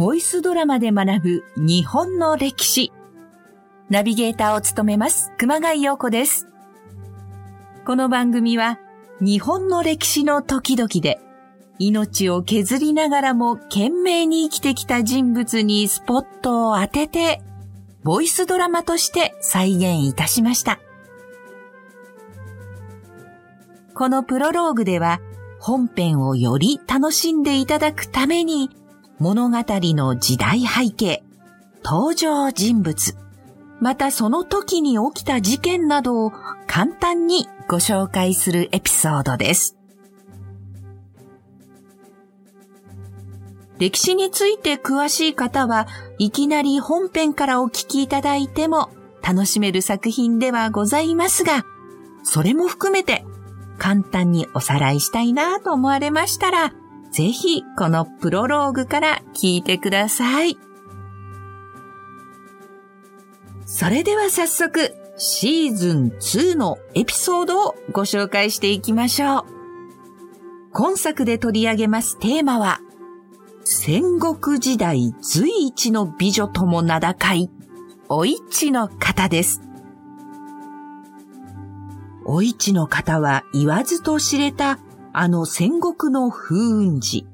ボイスドラマで学ぶ日本の歴史。ナビゲーターを務めます熊谷陽子です。この番組は日本の歴史の時々で命を削りながらも懸命に生きてきた人物にスポットを当ててボイスドラマとして再現いたしました。このプロローグでは本編をより楽しんでいただくために物語の時代背景、登場人物、またその時に起きた事件などを簡単にご紹介するエピソードです。歴史について詳しい方はいきなり本編からお聞きいただいても楽しめる作品ではございますが、それも含めて簡単におさらいしたいなと思われましたら、ぜひこのプロローグから聞いてください。それでは早速、シーズン2のエピソードをご紹介していきましょう。今作で取り上げますテーマは、戦国時代随一の美女とも名高い、お市の方です。お市の方は言わずと知れたあの戦国の風雲児、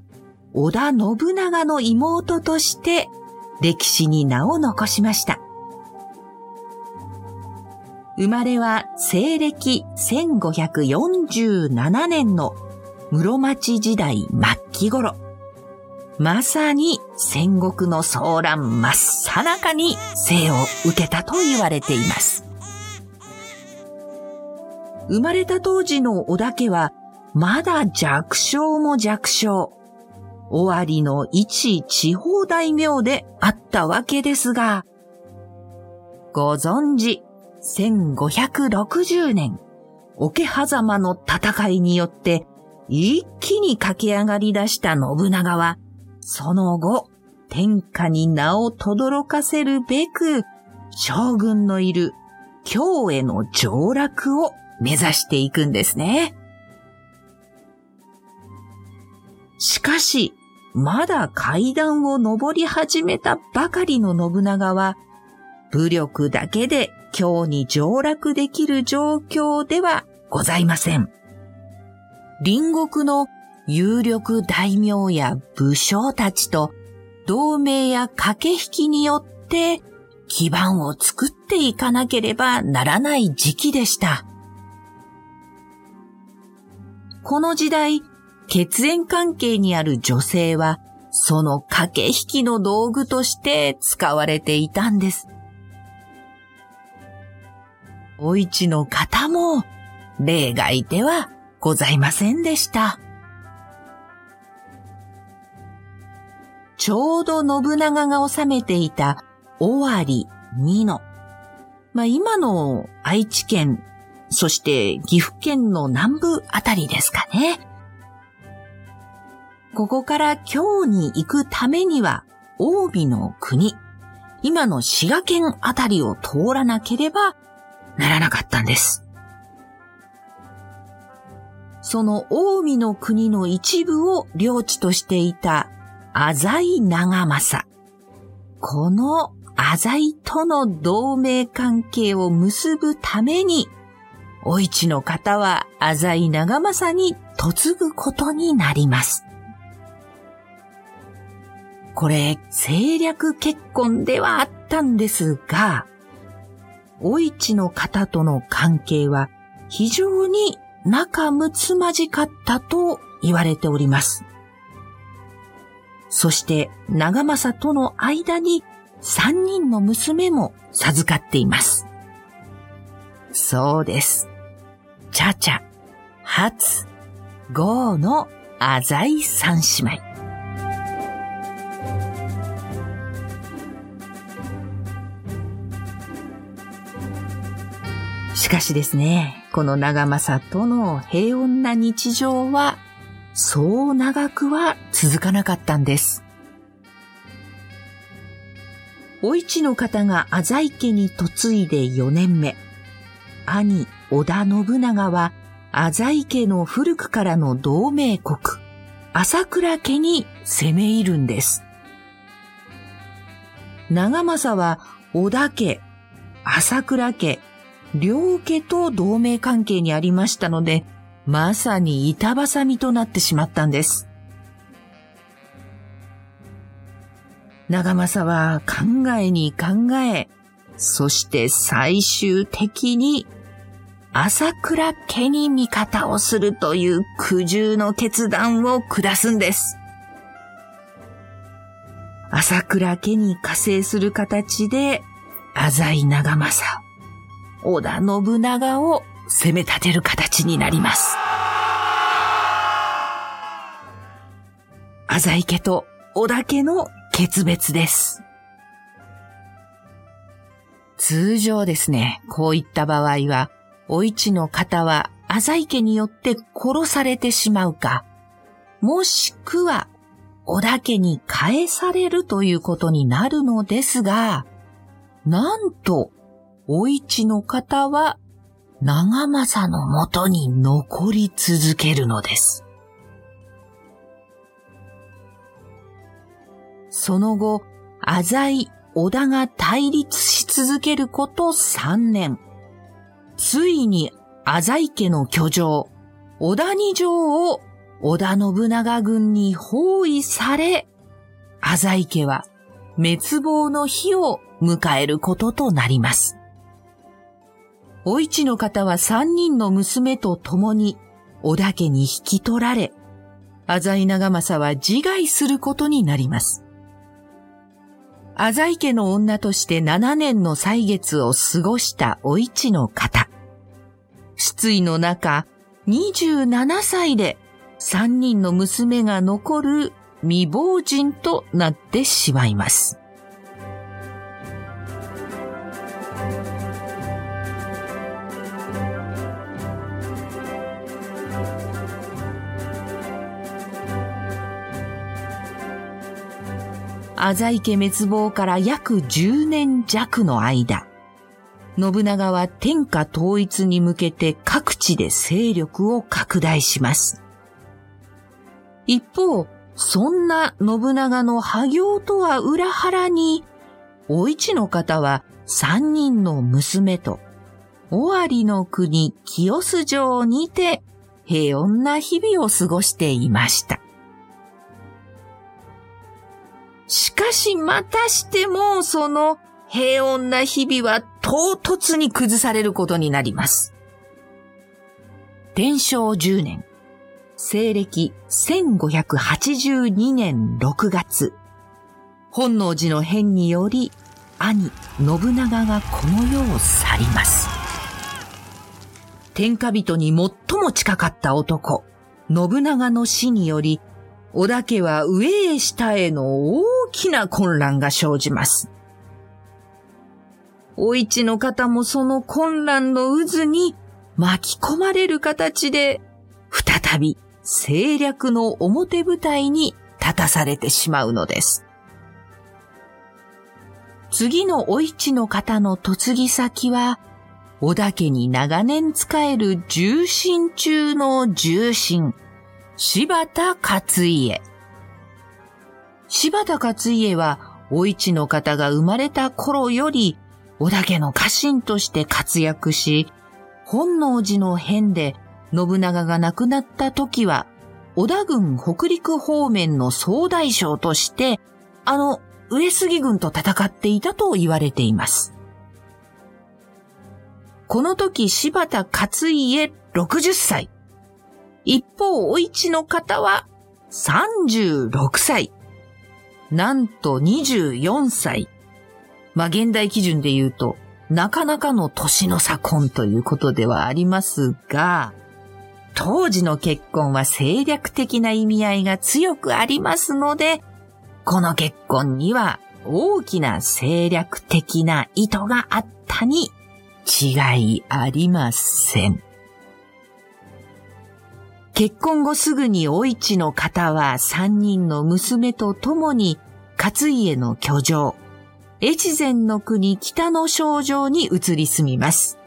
織田信長の妹として歴史に名を残しました。生まれは西暦1547年の室町時代末期頃。まさに戦国の騒乱真っ最中に生を受けたと言われています。生まれた当時の織田家はまだ弱小も弱小。終わりの一地方大名であったわけですが、ご存知、1560年、桶狭間の戦いによって一気に駆け上がり出した信長は、その後、天下に名を轟かせるべく、将軍のいる京への上洛を目指していくんですね。しかし、まだ階段を登り始めたばかりの信長は、武力だけで今日に上洛できる状況ではございません。隣国の有力大名や武将たちと同盟や駆け引きによって基盤を作っていかなければならない時期でした。この時代、血縁関係にある女性は、その駆け引きの道具として使われていたんです。お市の方も例外ではございませんでした。ちょうど信長が治めていた尾張二の、まあ、今の愛知県、そして岐阜県の南部あたりですかね。ここから京に行くためには、近江の国、今の滋賀県あたりを通らなければならなかったんです。その近江の国の一部を領地としていた浅井長政。この浅井との同盟関係を結ぶために、お市の方は浅井長政に嫁ぐことになります。これ、政略結婚ではあったんですが、お市の方との関係は非常に仲睦まじかったと言われております。そして長政との間に三人の娘も授かっています。そうです。チャチャ、ハツ、ゴーの浅い三姉妹。しかしですね、この長政との平穏な日常は、そう長くは続かなかったんです。お市の方が浅井家に嫁いで4年目、兄織田信長は浅井家の古くからの同盟国、朝倉家に攻め入るんです。長政は織田家、朝倉家、両家と同盟関係にありましたので、まさに板挟みとなってしまったんです。長政は考えに考え、そして最終的に朝倉家に味方をするという苦渋の決断を下すんです。朝倉家に加勢する形で、浅井長政、織田信長を攻め立てる形になります。浅井家と織田家の決別です。通常ですね、こういった場合は、お市の方は浅井家によって殺されてしまうか、もしくは織田家に返されるということになるのですが、なんと、お市の方は長政のもとに残り続けるのです。その後、浅井、織田が対立し続けること3年。ついに浅井家の居城、織田二条を織田信長軍に包囲され、浅井家は滅亡の日を迎えることとなります。お市の方は三人の娘と共に織田家に引き取られ、浅井長政は自害することになります。浅井家の女として七年の歳月を過ごしたお市の方。失意の中、27歳で三人の娘が残る未亡人となってしまいます。浅井家滅亡から約10年弱の間、信長は天下統一に向けて各地で勢力を拡大します。一方、そんな信長の破行とは裏腹に、お市の方は三人の娘と、尾張の国清洲城にて平穏な日々を過ごしていました。しかしまたしてもその平穏な日々は唐突に崩されることになります。天正10年、西暦1582年6月、本能寺の変により兄信長がこの世を去ります。天下人に最も近かった男、信長の死により、織田家は上へ下への大きな混乱が生じます。お市の方もその混乱の渦に巻き込まれる形で、再び政略の表舞台に立たされてしまうのです。次のお市の方の嫁ぎ先は、織田家に長年仕える重臣中の重臣、柴田勝家。柴田勝家は、お市の方が生まれた頃より、織田家の家臣として活躍し、本能寺の変で信長が亡くなった時は、織田軍北陸方面の総大将として、あの、上杉軍と戦っていたと言われています。この時柴田勝家60歳。一方、お市の方は36歳。なんと24歳。まあ、現代基準で言うと、なかなかの年の差婚ということではありますが、当時の結婚は政略的な意味合いが強くありますので、この結婚には大きな政略的な意図があったに違いありません。結婚後すぐにお市の方は三人の娘と共に勝家の居城、越前の国北の症状に移り住みます。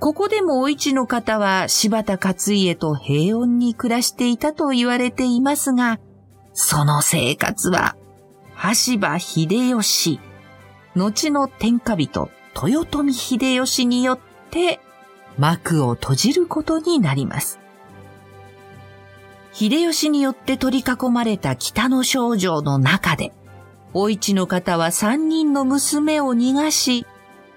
ここでもお市の方は柴田勝家と平穏に暮らしていたと言われていますが、その生活は、橋場秀吉、後の天下人、豊臣秀吉によって幕を閉じることになります。秀吉によって取り囲まれた北の少女の中で、お市の方は三人の娘を逃がし、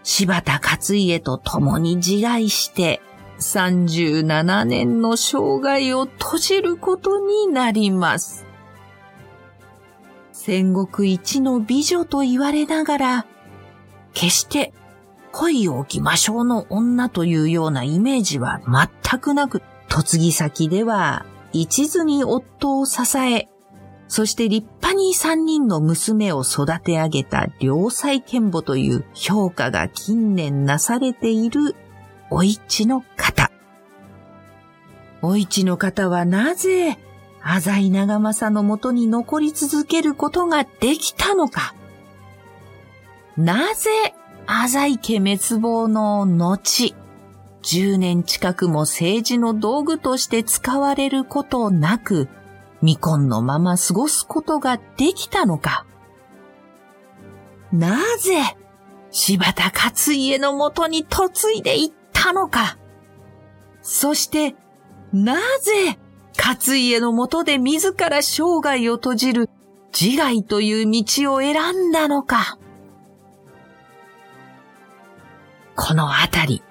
柴田勝家と共に自害して、37年の生涯を閉じることになります。戦国一の美女と言われながら、決して恋を置きましょうの女というようなイメージは全くなく、嫁ぎ先では一途に夫を支え、そして立派に三人の娘を育て上げた良妻賢母という評価が近年なされているお市の方。お市の方はなぜ浅井長政のもとに残り続けることができたのか。なぜ浅井家滅亡の後、10年近くも政治の道具として使われることなく、未婚のまま過ごすことができたのか。なぜ柴田勝家のもとに嫁いでいったのか。そして、なぜ勝家のもとで自ら生涯を閉じる自害という道を選んだのか。このあたり、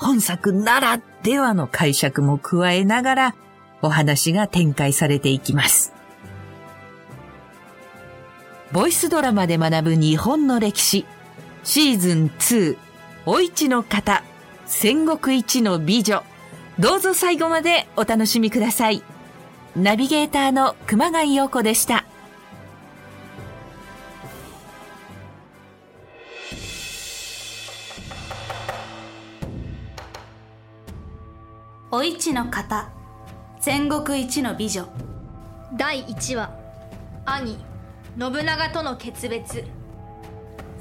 本作ならではの解釈も加えながらお話が展開されていきます。ボイスドラマで学ぶ日本の歴史シーズン2お市の方戦国一の美女どうぞ最後までお楽しみください。ナビゲーターの熊谷陽子でした。お市の方。戦国一の美女。第1話。兄信長との決別。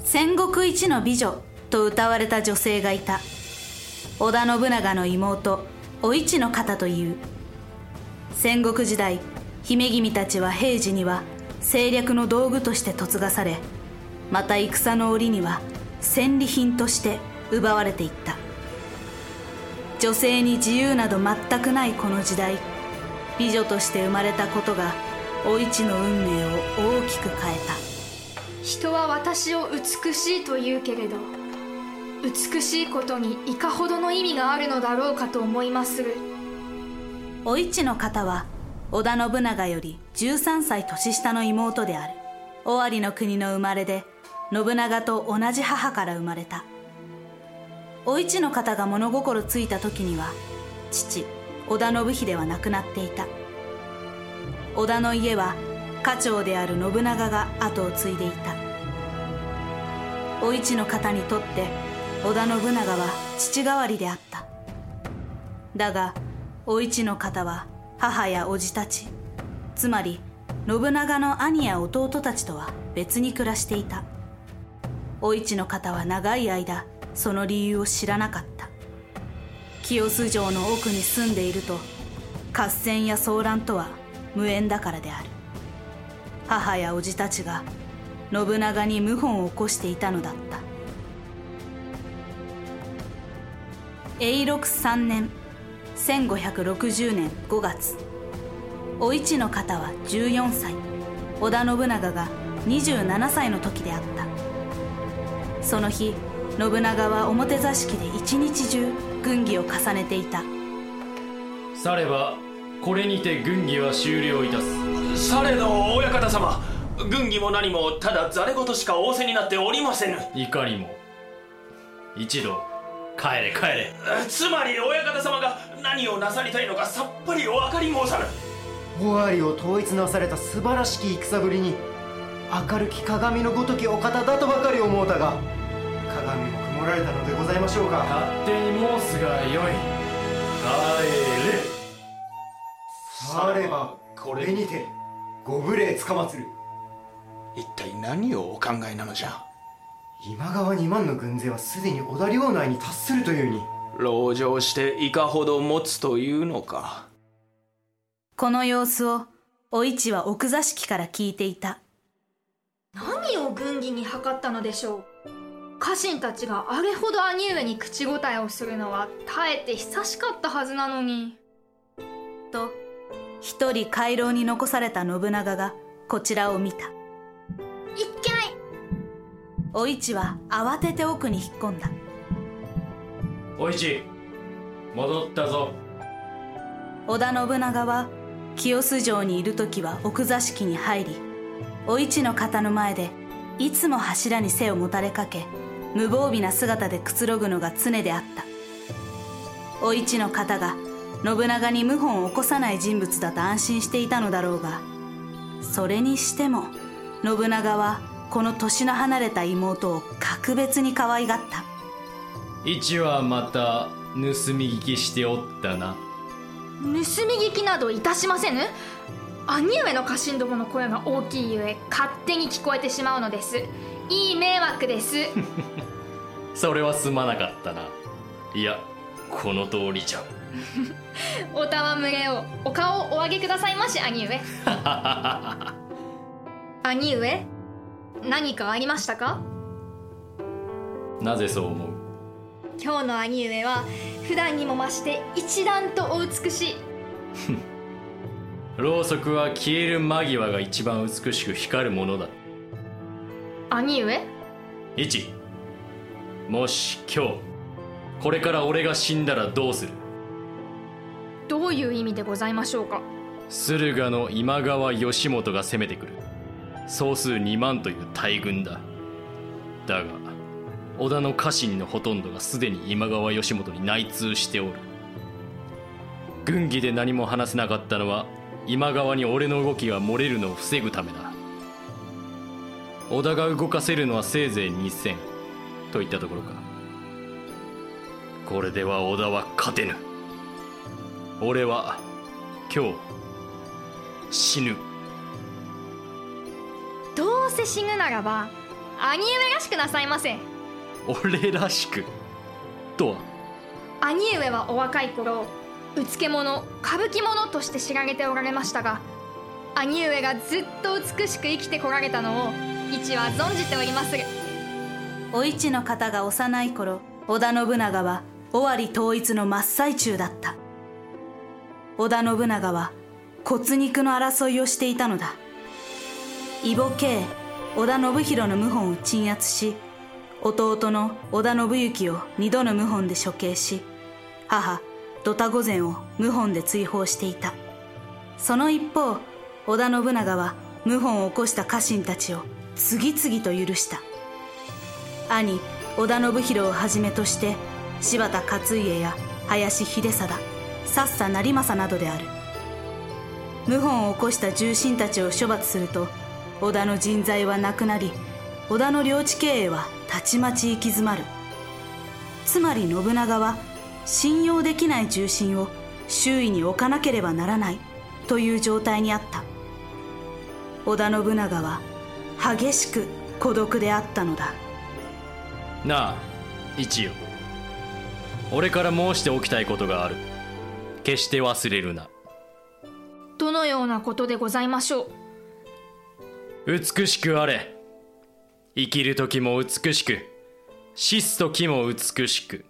戦国一の美女。と歌われた女性がいた。織田信長の妹。お市の方という。戦国時代姫君たちは平時には政略の道具として嫁がされまた戦の折には戦利品として奪われていった女性に自由など全くないこの時代。美女として生まれたことがお市の運命を大きく変えた。人は私を美しいと言うけれど美しいことにいかほどの意味があるのだろうかと思いまする。お市の方は織田信長より13歳年下の妹である。尾張の国の生まれで信長と同じ母から生まれたお市の方が物心ついた時には父織田信秀は亡くなっていた。織田の家は家長である信長が後を継いでいた。お市の方にとって織田信長は父代わりであった。だがお市の方は母や叔父たちつまり信長の兄や弟たちとは別に暮らしていた。お市の方は長い間その理由を知らなかった。清洲城の奥に住んでいると合戦や騒乱とは無縁だからである。母や叔父たちが信長に謀反を起こしていたのだった。永禄3年1560年5月お市の方は14歳織田信長が27歳の時であった。その日信長は表座敷で一日中軍議を重ねていた。さればこれにて軍議は終了いたす。されど親方様軍議も何もただざれ言しか仰せになっておりませぬ。いかにも一度帰れ。帰れつまり親方様が何をなさりたいのかさっぱりお分かり申さぬ。尾張を統一なされた素晴らしき戦ぶりに明るき鏡のごときお方だとばかり思うたが鏡も曇られたのでございましょうか。勝手に申すがよい。帰れ。さればこれにてご無礼つかまつる。一体何をお考えなのじゃ。今川2万の軍勢はすでに小田領内に達するというに。籠城していかほど持つというのか。この様子をお市は奥座敷から聞いていた。何を軍議に図ったのでしょう家臣たちがあれほど兄上に口答えをするのは耐えて久しかったはずなのに。と一人回廊に残された信長がこちらを見た。いっけない。お市は慌てて奥に引っ込んだ。お市戻ったぞ。織田信長は清洲城にいる時は奥座敷に入りお市の方の前でいつも柱に背をもたれかけ無防備な姿でくつろぐのが常であった。お市の方が信長に謀反を起こさない人物だと安心していたのだろうがそれにしても信長はこの年の離れた妹を格別に可愛がった。市はまた盗み聞きしておったな。盗み聞きなどいたしませぬ。兄上の家臣どもの声が大きいゆえ勝手に聞こえてしまうのですいい迷惑です。それはすまなかったな。いやこの通りじゃ。おたわむれをお顔をお上げくださいまし兄上。兄上？何かありましたか？なぜそう思う？今日の兄上は普段にも増して一段とお美しい。ろうそくは消える間際が一番美しく光るものだ兄上一。もし今日これから俺が死んだらどうする？どういう意味でございましょうか？駿河の今川義元が攻めてくる。総数2万という大軍だ。だが織田の家臣のほとんどがすでに今川義元に内通しておる。軍議で何も話せなかったのは今川に俺の動きが漏れるのを防ぐためだ織田が動かせるのはせいぜい2000といったところか。これでは織田は勝てぬ。俺は今日死ぬ。どうせ死ぬならば兄上らしくなさいませ。俺らしく？とは？兄上はお若い頃うつけ者歌舞伎者として知られておられましたが兄上がずっと美しく生きてこられたのを一は存じておりまするお市の方が幼い頃織田信長は尾張統一の真っ最中だった。織田信長は骨肉の争いをしていたのだ。異母系織田信弘の謀反を鎮圧し弟の織田信行を二度の謀反で処刑し母土田御前を謀反で追放していた。その一方織田信長は謀反を起こした家臣たちを次々と許した。兄織田信弘をはじめとして柴田勝家や林秀貞さっさ成政などである。謀反を起こした重臣たちを処罰すると織田の人材はなくなり織田の領地経営はたちまち行き詰まる。つまり信長は信用できない重臣を周囲に置かなければならないという状態にあった。織田信長は激しく孤独であったのだ。なあ一よ俺から申しておきたいことがある。決して忘れるな。どのようなことでございましょう？美しくあれ。生きる時も美しく。死す時も美しく。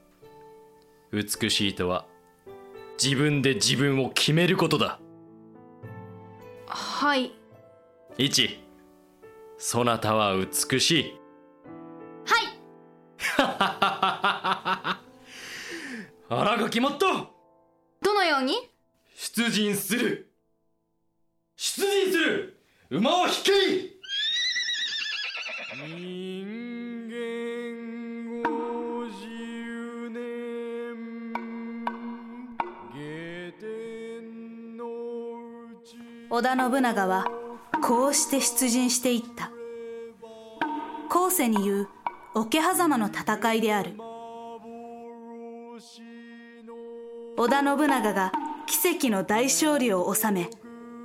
美しいとは自分で自分を決めることだ。はい。一そなたは美しい。はい。あらが決まった。どのように？出陣する。出陣する。馬を引け人間50年下天のうち織田信長はこうして出陣していった。後世に言う桶狭間の戦いである。織田信長が奇跡の大勝利を収め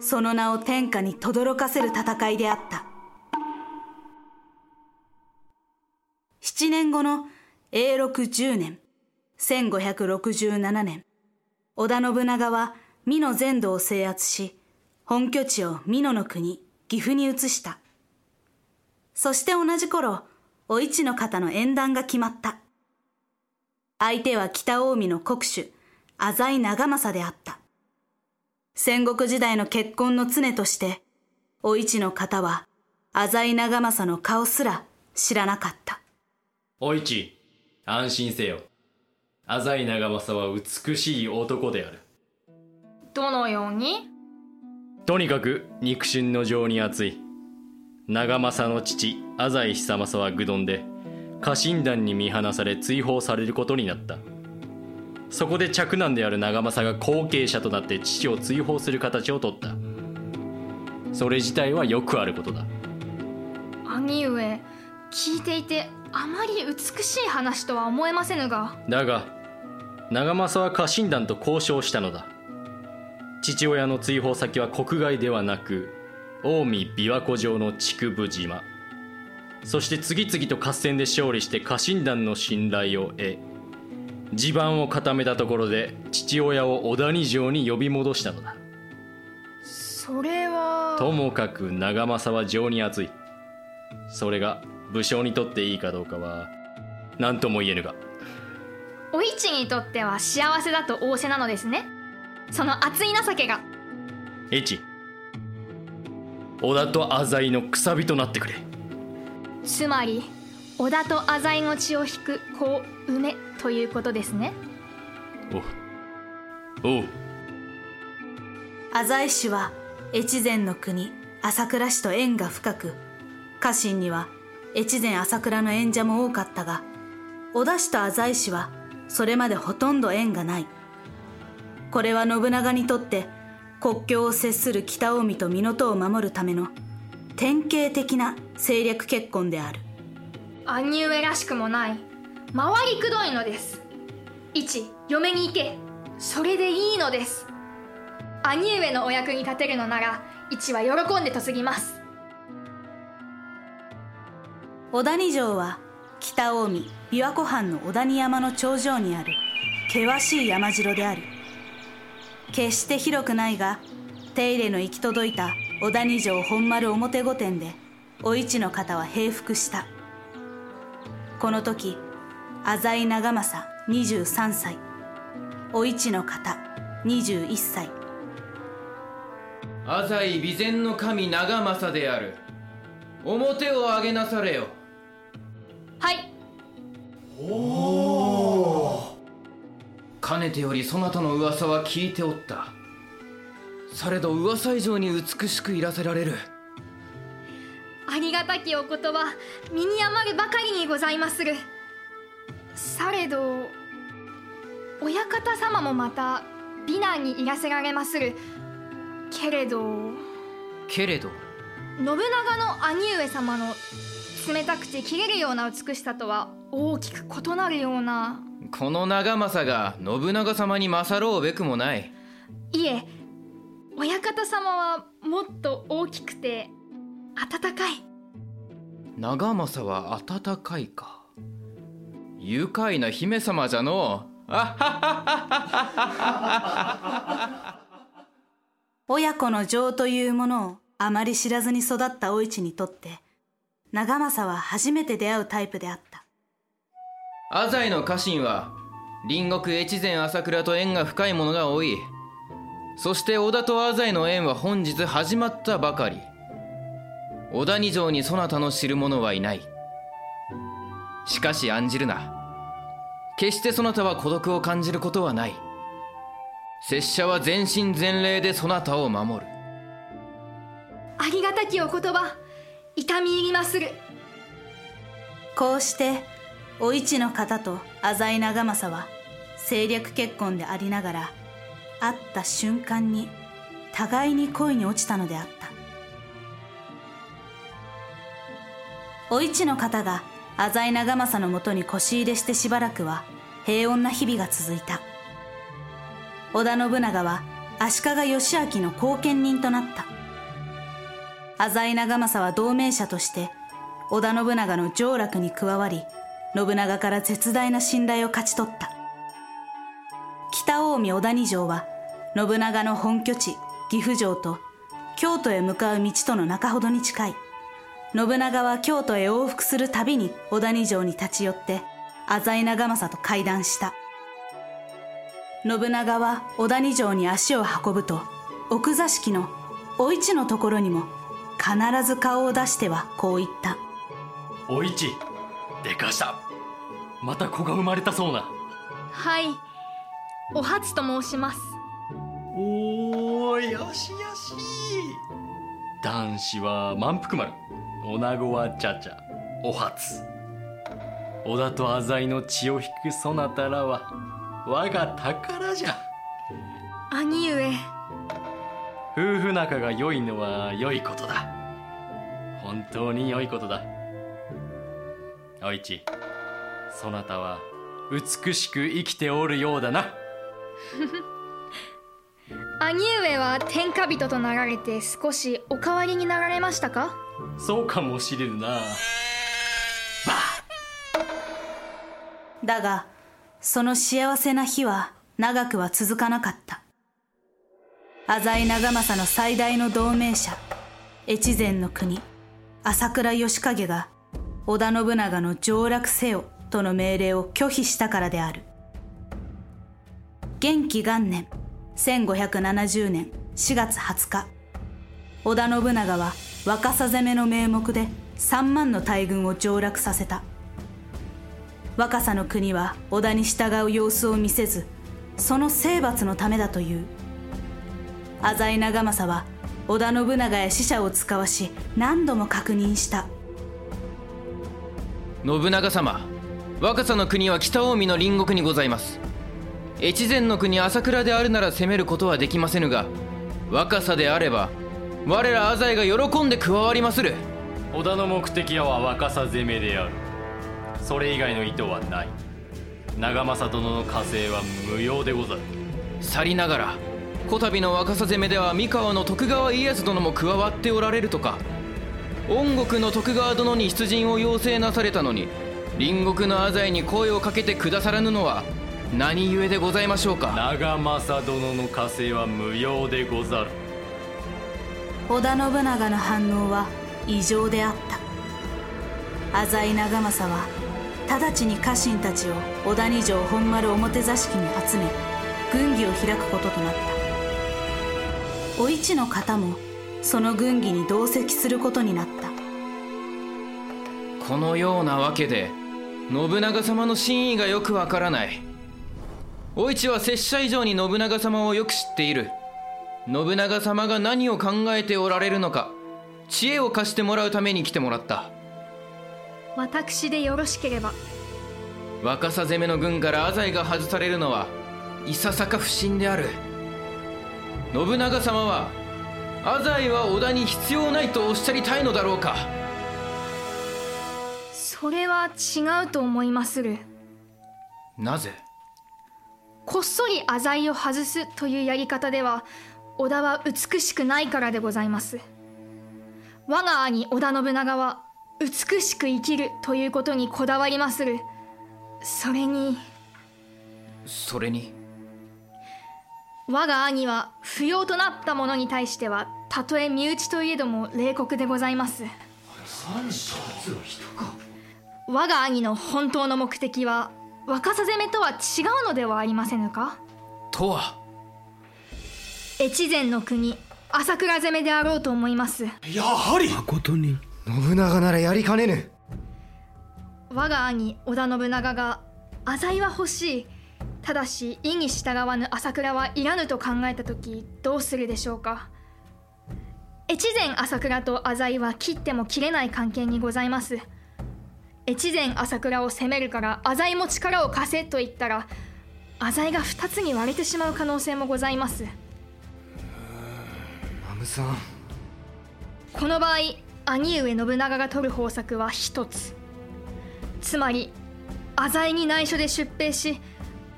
その名を天下に轟かせる戦いであった。7年後の永禄10年1567年織田信長は美濃全土を制圧し本拠地を美濃の国。岐阜に移したそして同じ頃、お市の方の縁談が決まった。相手は北近江の国主、浅井長政であった。戦国時代の結婚の常として、お市の方は浅井長政の顔すら知らなかった。お市、安心せよ。浅井長政は美しい男である。どのように？とにかく肉親の情に熱い。長政の父、浅井久政は愚鈍で、家臣団に見放され追放されることになった。そこで嫡男である長政が後継者となって父を追放する形をとった。それ自体はよくあることだ。兄上、聞いていてあまり美しい話とは思えませぬが。だが、長政は家臣団と交渉したのだ。父親の追放先は国外ではなく近江琵琶湖上の竹生島。そして次々と合戦で勝利して家臣団の信頼を得地盤を固めたところで父親を小谷城に呼び戻したのだ。それは。ともかく長政は情に熱い。それが武将にとっていいかどうかは何とも言えぬが。お市にとっては幸せだと仰せなのですねその熱い情けが。越織田と浅井のくさびとなってくれ。つまり織田と浅井の血を引く子梅ということですね。おおう。浅井氏は越前の国朝倉氏と縁が深く家臣には越前朝倉の演者も多かったが織田氏と浅井氏はそれまでほとんど縁がないこれは信長にとって国境を接する北近江と港を守るための典型的な政略結婚である。兄上らしくもない回りくどいのです。一嫁に行け。それでいいのです。兄上のお役に立てるのなら一は喜んで嫁ぎます。小谷城は北近江琵琶湖畔の小谷山の頂上にある険しい山城である決して広くないが手入れの行き届いた小谷城本丸表御殿でお市の方は平服した。この時浅井長政23歳お市の方21歳。浅井備前の神長政である。表を上げなされよ。はい。おおかねてよりそなたの噂は聞いておった。されど噂以上に美しくいらせられる。ありがたきお言葉身に余るばかりにございまする。されど親方様もまた美男にいらせられまする。けれど。けれど。信長の兄上様の冷たくて切れるような美しさとは大きく異なるような。この長政が信長様に勝ろうべくもない。いえ親方様はもっと大きくて温かい。長政は温かいか。愉快な姫様じゃのう。親子の情というものをあまり知らずに育ったお市にとって長政は初めて出会うタイプであった。浅井の家臣は隣国越前朝倉と縁が深い者が多い。そして織田と浅井の縁は本日始まったばかり。小谷城にそなたの知る者はいない。しかし案じるな。決してそなたは孤独を感じることはない。拙者は全身全霊でそなたを守る。ありがたきお言葉痛み入りまする。こうしてお市の方と浅井長政は政略結婚でありながら会った瞬間に互いに恋に落ちたのであった。お市の方が浅井長政のもとに腰入れしてしばらくは平穏な日々が続いた。織田信長は足利義昭の後見人となった。浅井長政は同盟者として織田信長の上洛に加わり信長から絶大な信頼を勝ち取った。北近江小谷城は信長の本拠地岐阜城と京都へ向かう道との中ほどに近い。信長は京都へ往復するたびに小谷城に立ち寄って浅井長政と会談した。信長は小谷城に足を運ぶと奥座敷のお市のところにも必ず顔を出してはこう言った。お市でかした。また子が生まれたそうな。はい。お初と申します。おーよしよし。男子は満腹丸。女子はちゃちゃ。お初。織田と浅井の血を引くそなたらは我が宝じゃ。兄上夫婦仲が良いのは良いことだ。本当に良いことだ。お市そなたは美しく生きておるようだな。兄上は天下人となられて少しお変わりになられましたか？そうかもしれぬな。だがその幸せな日は長くは続かなかった浅井長政の最大の同盟者越前の国朝倉義景が織田信長の上洛せよとの命令を拒否したからである。元紀元年1570年4月20日織田信長は若狭攻めの名目で3万の大軍を上洛させた。若狭の国は織田に従う様子を見せずその征伐のためだという。浅井長政は織田信長や使者を使わし何度も確認した。信長様若狭の国は北近江の隣国にございます。越前の国朝倉であるなら攻めることはできませぬが若狭であれば我ら浅井が喜んで加わりまする。織田の目的は若狭攻めである。それ以外の意図はない。長政殿の加勢は無用でござる。去りながらこたびの若狭攻めでは三河の徳川家康殿も加わっておられるとか。恩国の徳川殿に出陣を要請なされたのに隣国の浅井に声をかけてくださらぬのは何故でございましょうか。長政殿の加勢は無用でござる。織田信長の反応は異常であった。浅井長政は直ちに家臣たちを小谷城本丸表座敷に集め軍議を開くこととなったお市の方もその軍議に同席することになった。このようなわけで信長様の真意がよくわからない。お市は拙者以上に信長様をよく知っている。信長様が何を考えておられるのか知恵を貸してもらうために来てもらった。私でよろしければ。若狭攻めの軍から浅井が外されるのはいささか不審である信長様は浅井は織田に必要ないとおっしゃりたいのだろうか。それは違うと思いまする。なぜ？こっそり浅井を外すというやり方では織田は美しくないからでございます。我が兄織田信長は美しく生きるということにこだわりまする。それにそれに？我が兄は不要となった者に対してはたとえ身内といえども冷酷でございます。我が兄の本当の目的は若狭攻めとは違うのではありませぬか？とは。越前の国朝倉攻めであろうと思います。やはり。誠に信長ならやりかねぬ。我が兄織田信長が浅井は欲しいただし意に従わぬ朝倉はいらぬと考えた時どうするでしょうか？越前朝倉と浅井は切っても切れない関係にございます。越前朝倉を攻めるから浅井も力を貸せと言ったら浅井が2つに割れてしまう可能性もございます。マムさん。この場合兄上信長が取る方策は一つ。つまり浅井に内緒で出兵し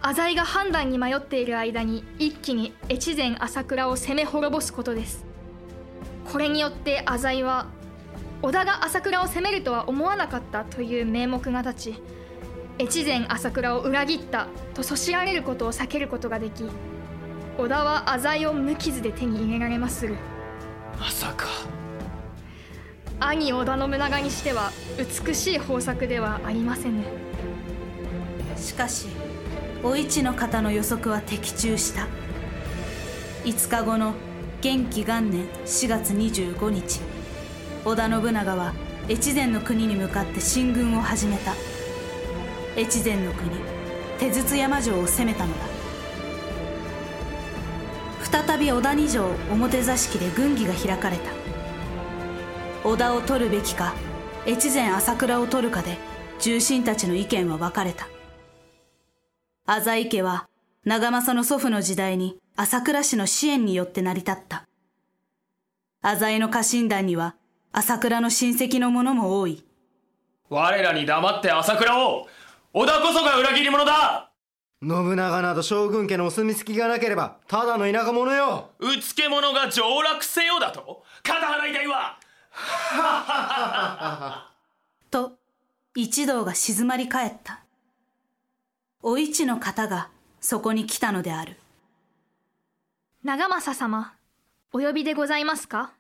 浅井が判断に迷っている間に一気に越前朝倉を攻め滅ぼすことです。これによって浅井は織田が朝倉を攻めるとは思わなかったという名目が立ち越前朝倉を裏切ったとそしられることを避けることができ織田は浅井を無傷で手に入れられまする。まさか。兄織田信長にしては美しい方策ではありませんね。しかしお市の方の予測は的中した。5日後の元亀元年4月25日織田信長は越前の国に向かって進軍を始めた。越前の国手筒山城を攻めたのだ。再び織田二条表座敷で軍議が開かれた。織田を取るべきか越前朝倉を取るかで重臣たちの意見は分かれた。浅井家は長政の祖父の時代に朝倉氏の支援によって成り立った。浅井の家臣団には朝倉の親戚の者も多い。我らに黙って朝倉を織田こそが裏切り者だ。信長など将軍家のお墨付きがなければただの田舎者よ。うつけ者が上洛せよだと肩払いたいわ。と一同が静まり返ったお市の方がそこに来たのである。長政様お呼びでございますか？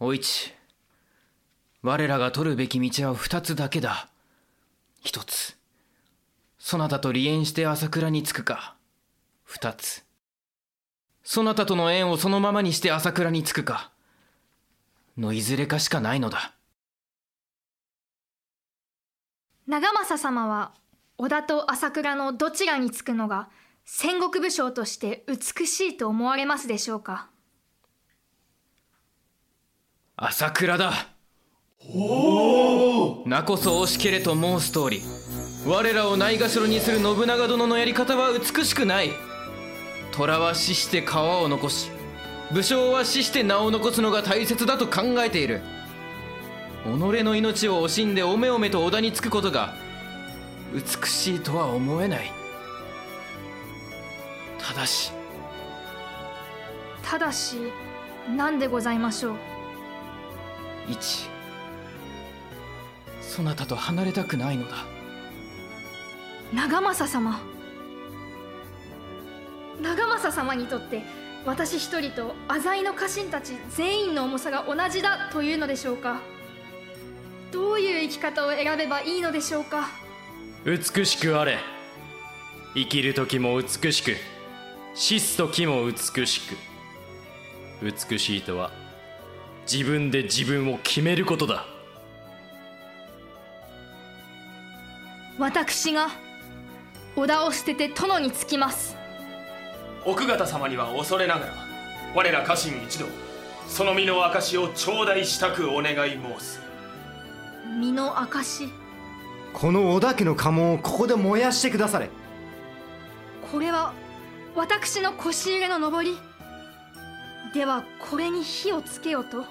お市我らが取るべき道は二つだけだ。一つそなたと離縁して朝倉に着くか。二つそなたとの縁をそのままにして朝倉に着くか。のいずれかしかないのだ。長政様は織田と朝倉のどちらにつくのが戦国武将として美しいと思われますでしょうか？朝倉だ。おおなこそ惜しけれと申す通り我らをないがしろにする信長殿のやり方は美しくない。虎は死して皮を残し武将は死して名を残すのが大切だと考えている。己の命を惜しんでおめおめと織田につくことが美しいとは思えない。ただし。ただし何でございましょう？一。そなたと離れたくないのだ。長政様。長政様にとって私一人と浅井の家臣たち全員の重さが同じだというのでしょうか？どういう生き方を選べばいいのでしょうか？美しくあれ。生きる時も美しく死す時も美しく。美しいとは自分で自分を決めることだ。私が織田を捨てて殿につきます。奥方様には恐れながら我ら家臣一同その身の証を頂戴したくお願い申す。身の証この織田家の家紋をここで燃やしてくだされ。これは私の腰入れの上り。ではこれに火をつけよと。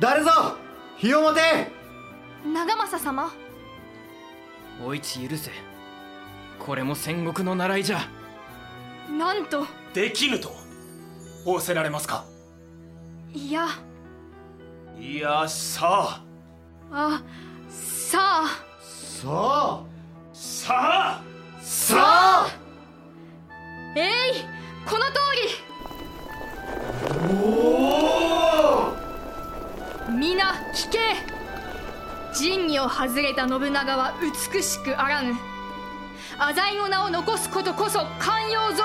誰ぞ？火を持て！長政様。お市許せ。これも戦国の習いじゃ。なんと。できぬと。仰せられますか？いや。いやさあ。あさあさあさあ。さあ。えいこの通り。皆聞け。仁義を外れた信長は美しくあらぬ。浅井の名を残すことこそ寛容ぞ。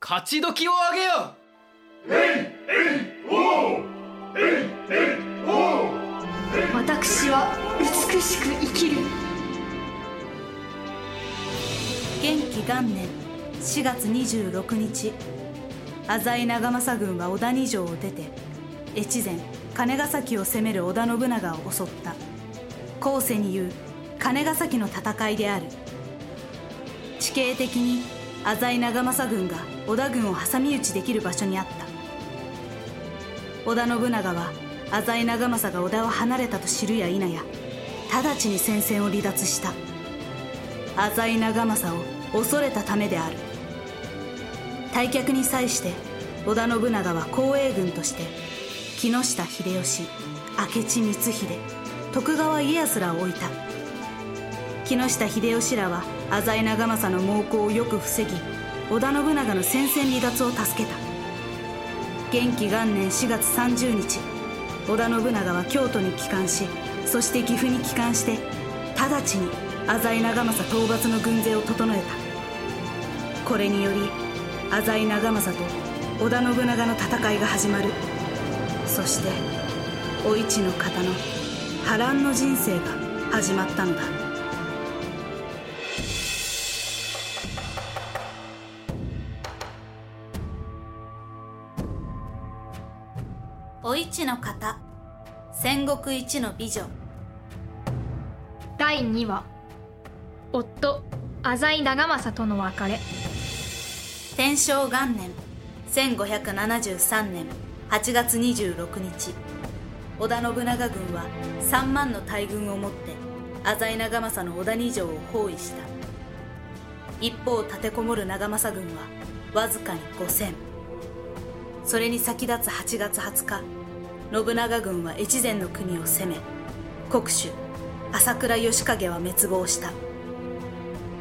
勝ち時をあげよ私は美しく生きる。元亀元年4月26日。浅井長政軍は小谷城を出て越前金ヶ崎を攻める織田信長を襲った。後世に言う金ヶ崎の戦いである。地形的に浅井長政軍が織田軍を挟み撃ちできる場所にあった。織田信長は浅井長政が織田を離れたと知るや否や直ちに戦線を離脱した。浅井長政を恐れたためである。退却に際して織田信長は後衛軍として木下秀吉明智光秀徳川家康らを置いた。木下秀吉らは浅井長政の猛攻をよく防ぎ織田信長の戦線離脱を助けた。元紀元年4月30日織田信長は京都に帰還しそして岐阜に帰還して直ちに浅井長政討伐の軍勢を整えた。これにより浅井長政と織田信長の戦いが始まる。そしてお市の方の波乱の人生が始まったのだ。お市の方。戦国一の美女。第2話。夫浅井長政との別れ。天正元年。1573年。8月26日。織田信長軍は3万の大軍をもって浅井長政の織田二条を包囲した。一方立てこもる長政軍はわずかに5000それに先立つ8月20日信長軍は越前の国を攻め国主朝倉義景は滅亡した。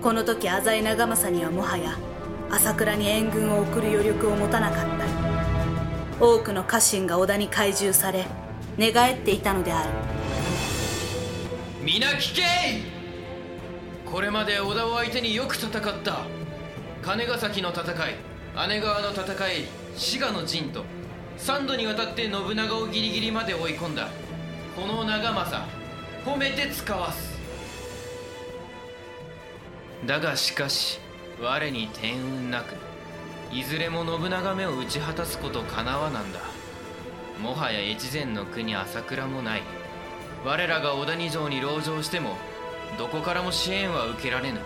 この時浅井長政にはもはや朝倉に援軍を送る余力を持たなかった。多くの家臣が織田に懐柔され寝返っていたのである。皆聞け！これまで織田を相手によく戦った金ヶ崎の戦い姉川の戦い滋賀の陣と3度にわたって信長をギリギリまで追い込んだ。この長政褒めて使わす。だがしかし我に天運なくいずれも信長目を打ち果たすことかなわなんだ。もはや越前の国朝倉もない。我らが織田二条に籠城してもどこからも支援は受けられぬ。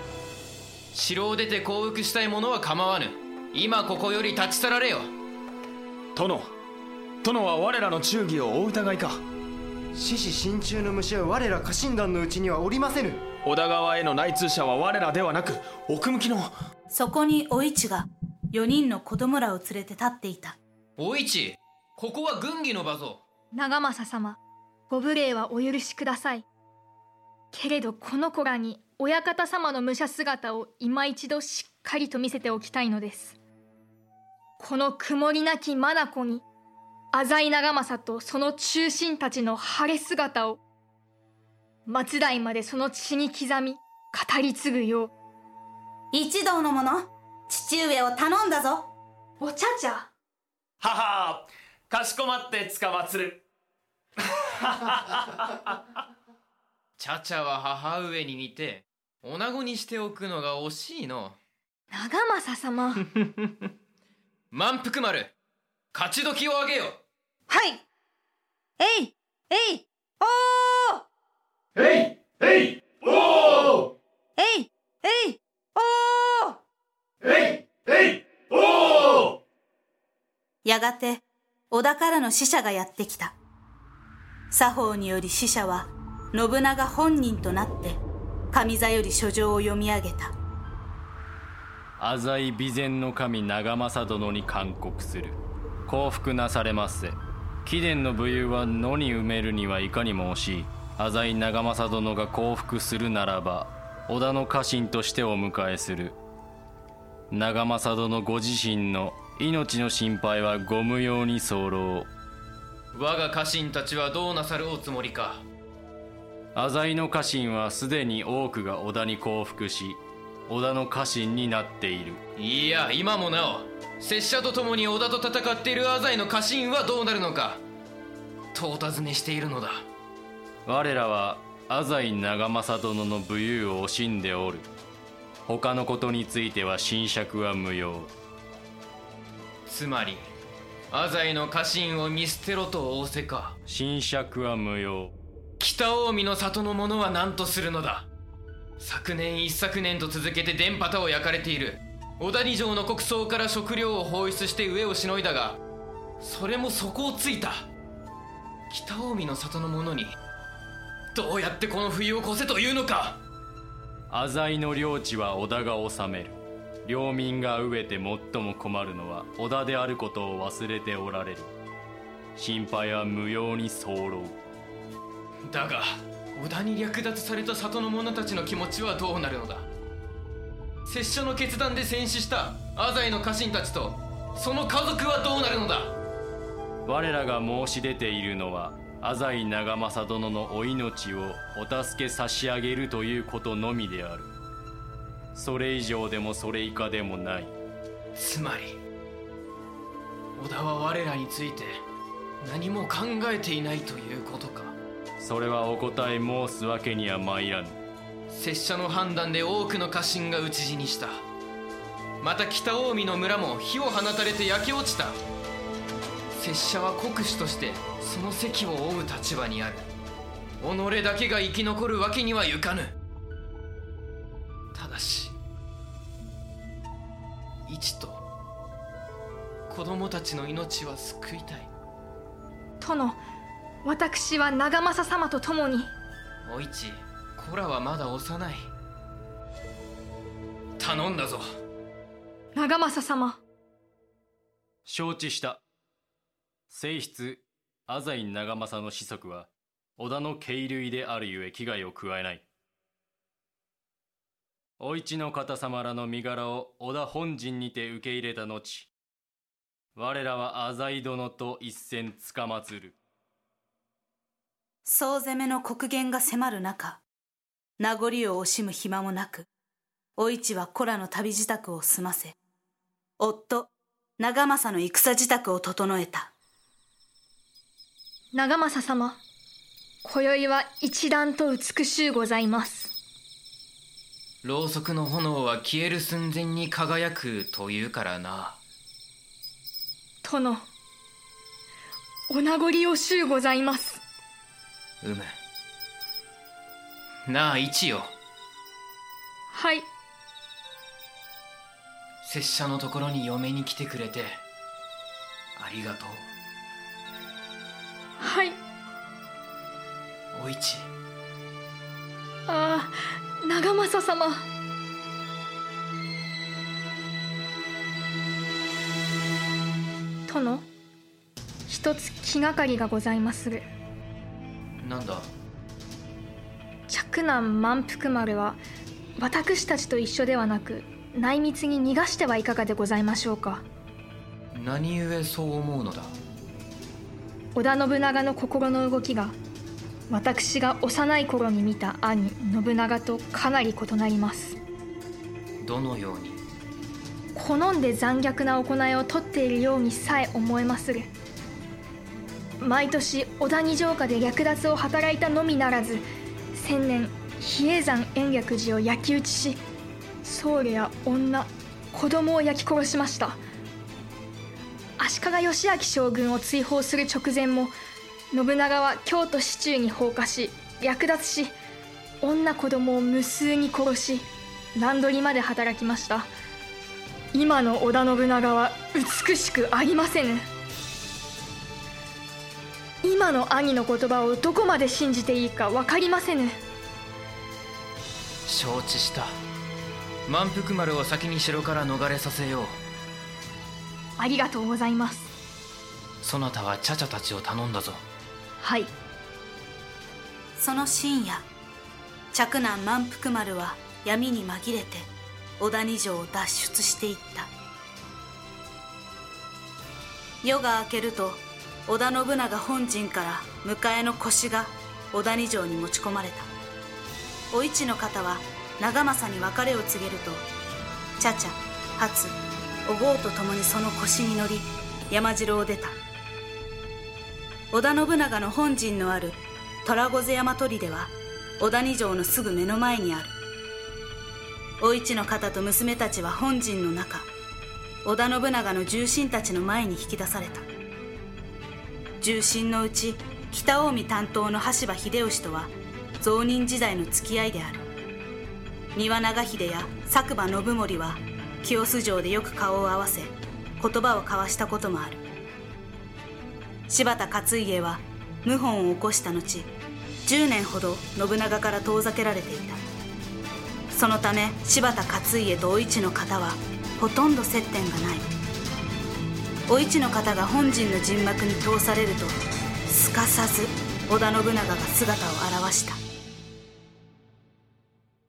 城を出て降伏したい者は構わぬ。今ここより立ち去られよ。殿殿は我らの忠義をお疑いか。獅子心中の虫は我ら家臣団のうちにはおりませぬ。小田川への内通者は我らではなく奥向きの。そこにお市が4人の子供らを連れて立っていた。お市ここは軍議の場ぞ。長政様ご無礼はお許しください。けれどこの子らに親方様の武者姿を今一度しっかりと見せておきたいのです。この曇りなき眼に浅井長政とその中心たちの晴れ姿を末代までその血に刻み語り継ぐよう。一同の者父上を頼んだぞ。お茶茶はは。かしこまってつかまつる。チャチャは母上に似て女子にしておくのが惜しいの。長政様。満腹丸勝ち時をあげよ。はい。えい。えい。おー。えい。えい。おー。えい。えい。おー。えい。えい。おー。やがて織田からの使者がやってきた。作法により使者は信長本人となって上座より書状を読み上げた。浅井備前の神長政殿に勧告する降伏なされませ貴殿の武勇は野に埋めるにはいかにも惜しい。浅井長政殿が降伏するならば織田の家臣としてお迎えする。長政殿ご自身の命の心配はご無用に候。う我が家臣たちはどうなさるおつもりか。浅井の家臣はすでに多くが織田に降伏し織田の家臣になっている。いや今もなお拙者と共に織田と戦っている浅井の家臣はどうなるのかとお尋ねしているのだ。我らは浅井長政殿の武勇を惜しんでおる。他のことについては侵釈は無用。つまり浅井の家臣を見捨てろと仰せか。侵釈は無用。北近江の里の者は何とするのだ。昨年一昨年と続けて電波を焼かれている小谷城の国葬から食料を放出して上をしのいだがそれも底をついた。北近江の里の者にどうやってこの冬を越せというのか。浅井の領地は織田が治める。領民が飢えて最も困るのは織田であることを忘れておられる。心配は無用に候だが織田に略奪された里の者たちの気持ちはどうなるのだ拙者の決断で戦死した浅井の家臣たちとその家族はどうなるのだ？我らが申し出ているのは浅井長政殿のお命をお助け差し上げるということのみである。それ以上でもそれ以下でもない。つまり織田は我らについて何も考えていないということか。それはお答え申すわけには参らぬ拙者の判断で多くの家臣が討ち死にした。また北近江の村も火を放たれて焼け落ちた。拙者は国主としてその席を負う立場にある。己だけが生き残るわけにはいかぬ。ただし一と子供たちの命は救いたい。殿私は長政様と共に。お市子らはまだ幼い。頼んだぞ。長政様。承知した。正室浅井長政の子息は織田の敬類であるゆえ危害を加えない。お市の方様らの身柄を織田本陣にて受け入れた後我らは浅井殿と一戦つかまつる。総攻めの国元が迫る中名残を惜しむ暇もなくお市は子らの旅支度を済ませ夫長政の戦支度を整えた。長政様今宵は一段と美しゅうございます。ろうそくの炎は消える寸前に輝くというからな。殿お名残惜しゅうございます。うむなあ一よ。はい。拙者のところに嫁に来てくれてありがとう。はい。お市。ああ長政様。殿一つ気がかりがございまする。なんだ？嫡男満腹丸は私たちと一緒ではなく内密に逃がしてはいかがでございましょうか？何故そう思うのだ？織田信長の心の動きが私が幼い頃に見た兄信長とかなり異なります。どのように？好んで残虐な行いをとっているようにさえ思えまする。毎年織田二城下で略奪を働いたのみならず千年比叡山延暦寺を焼き討ちし僧侶や女子供を焼き殺しました。足利義昭将軍を追放する直前も信長は京都市中に放火し略奪し女子供を無数に殺し乱取りまで働きました。今の織田信長は美しくありませぬ。今の兄の言葉をどこまで信じていいか分かりませぬ。承知した。満腹丸を先に城から逃れさせよう。ありがとうございます。そなたはチャチャたちを頼んだぞ。はい。その深夜嫡男満腹丸は闇に紛れて織田二条を脱出していった。夜が明けると織田信長本陣から迎えの腰が織田二条に持ち込まれた。お市の方は長政に別れを告げると茶々初お郷と共にその腰に乗り山城を出た。織田信長の本陣のある虎御山砦は織田二条のすぐ目の前にある。お市の方と娘たちは本陣の中織田信長の重臣たちの前に引き出された。重臣のうち北近江担当の羽柴秀吉とは造人時代の付き合いである。丹羽長秀や佐久間信盛は清洲城でよく顔を合わせ言葉を交わしたこともある。柴田勝家は謀反を起こした後10年ほど信長から遠ざけられていた。そのため柴田勝家とお市の方はほとんど接点がない。お市の方が本陣の陣幕に通されるとすかさず織田信長が姿を現した。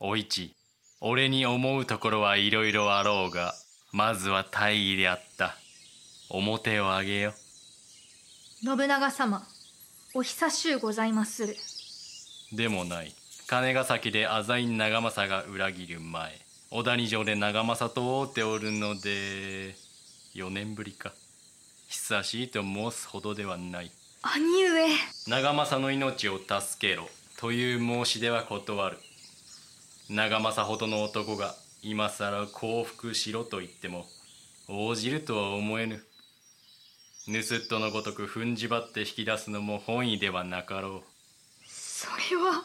お市俺に思うところはいろいろあろうがまずは大義であった。面を上げよ。信長様お久しゅうございまする。でもない。金ヶ崎で浅井長政が裏切る前小谷城で長政と会うておるので4年ぶりか久しいと申すほどではない。兄上。長政の命を助けろ。という申し出は断る。長政ほどの男が今さら降伏しろと言っても応じるとは思えぬ。盗人のごとく踏んじばって引き出すのも本意ではなかろう。それは。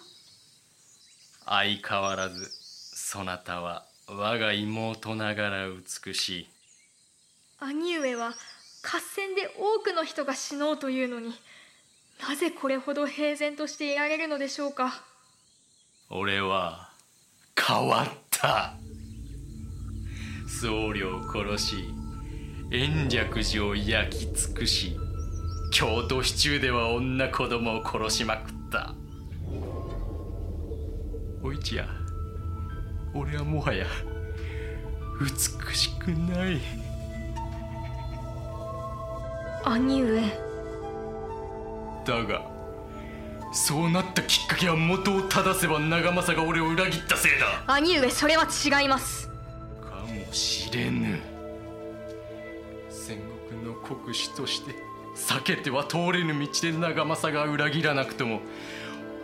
相変わらずそなたは我が妹ながら美しい。兄上は合戦で多くの人が死のうというのになぜこれほど平然としていられるのでしょうか？俺は変わった。僧侶を殺し延暦寺を焼き尽くし京都市中では女子供を殺しまくった。お市や俺はもはや美しくない。兄上。だがそうなったきっかけは元を正せば長政が俺を裏切ったせいだ。兄上それは違います。かもしれぬ。戦国の国主として避けては通れぬ道で長政が裏切らなくとも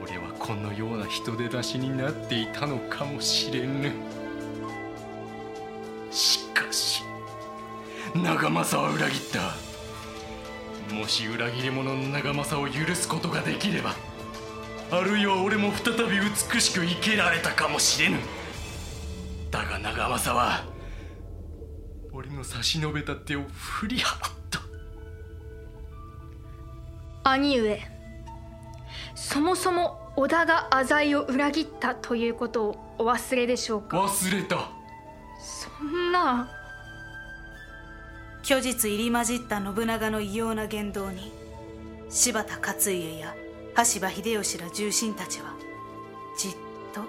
俺はこのような人手出しになっていたのかもしれぬ。しかし長政は裏切ったもし裏切り者の長政を許すことができればあるいは俺も再び美しく生けられたかもしれぬ。だが長政は俺の差し伸べた手を振り払った。兄上そもそも織田が浅井を裏切ったということをお忘れでしょうか？忘れた。そんな虚実入り混じった信長の異様な言動に柴田勝家や羽柴秀吉ら重臣たちはじっと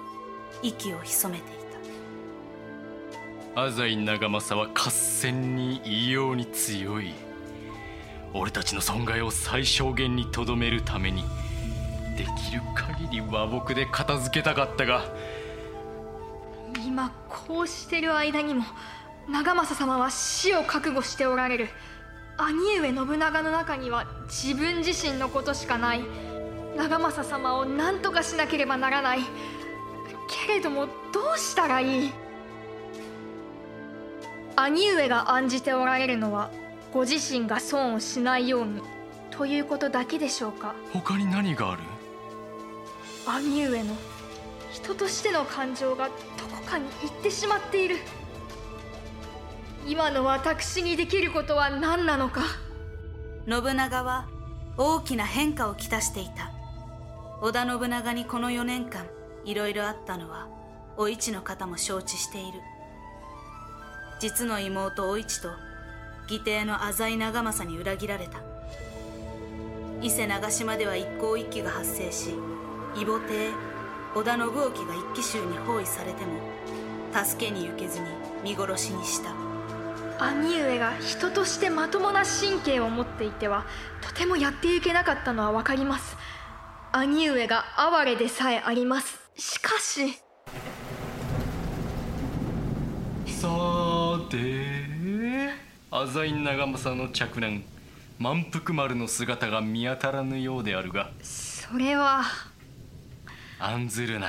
息を潜めていた。浅井長政は合戦に異様に強い。俺たちの損害を最小限にとどめるためにできる限り和睦で片付けたかったが。今こうしてる間にも長政様は死を覚悟しておられる。兄上信長の中には自分自身のことしかない。長政様を何とかしなければならない。けれどもどうしたらいい？兄上が案じておられるのはご自身が損をしないようにということだけでしょうか？他に何がある？兄上の人としての感情がどこかに行ってしまっている今の私にできることは何なのか？信長は大きな変化をきたしていた。織田信長にこの4年間いろいろあったのはお市の方も承知している。実の妹お市と義弟の浅井長政に裏切られた。伊勢長島では一向一揆が発生し異母帝織田信興が一騎衆に包囲されても助けに行けずに見殺しにした。兄上が人としてまともな神経を持っていてはとてもやっていけなかったのは分かります。兄上が哀れでさえあります。しかし。さて浅井長政の着男満腹丸の姿が見当たらぬようであるが。それは。案ずるな。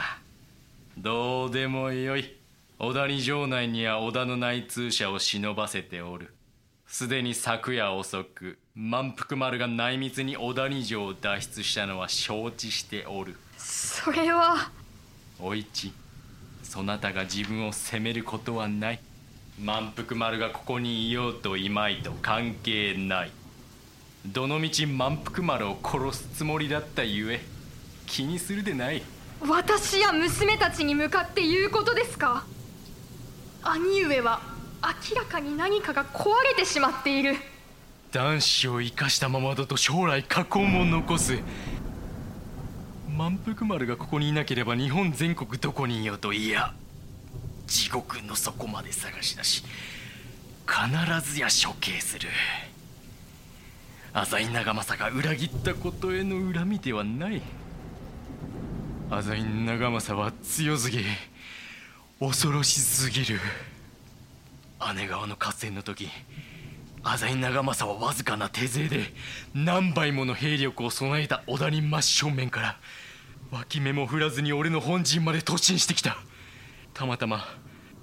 どうでもよい小谷城内には織田の内通者を忍ばせておる。すでに昨夜遅く満腹丸が内密に小谷城を脱出したのは承知しておる。それは。お市そなたが自分を責めることはない。満腹丸がここにいようといまいと関係ない。どのみち満腹丸を殺すつもりだったゆえ気にするでない。私や娘たちに向かって言うことですか？兄上は明らかに何かが壊れてしまっている。男子を生かしたままだと将来禍根も残す。満腹丸がここにいなければ日本全国どこにいようといや。地獄の底まで探し出し必ずや処刑する。浅井長政が裏切ったことへの恨みではない。浅井長政は強すぎ。恐ろしすぎる。姉川の合戦の時浅井長政はわずかな手勢で何倍もの兵力を備えた織田に真正面から脇目も振らずに俺の本陣まで突進してきた。たまたま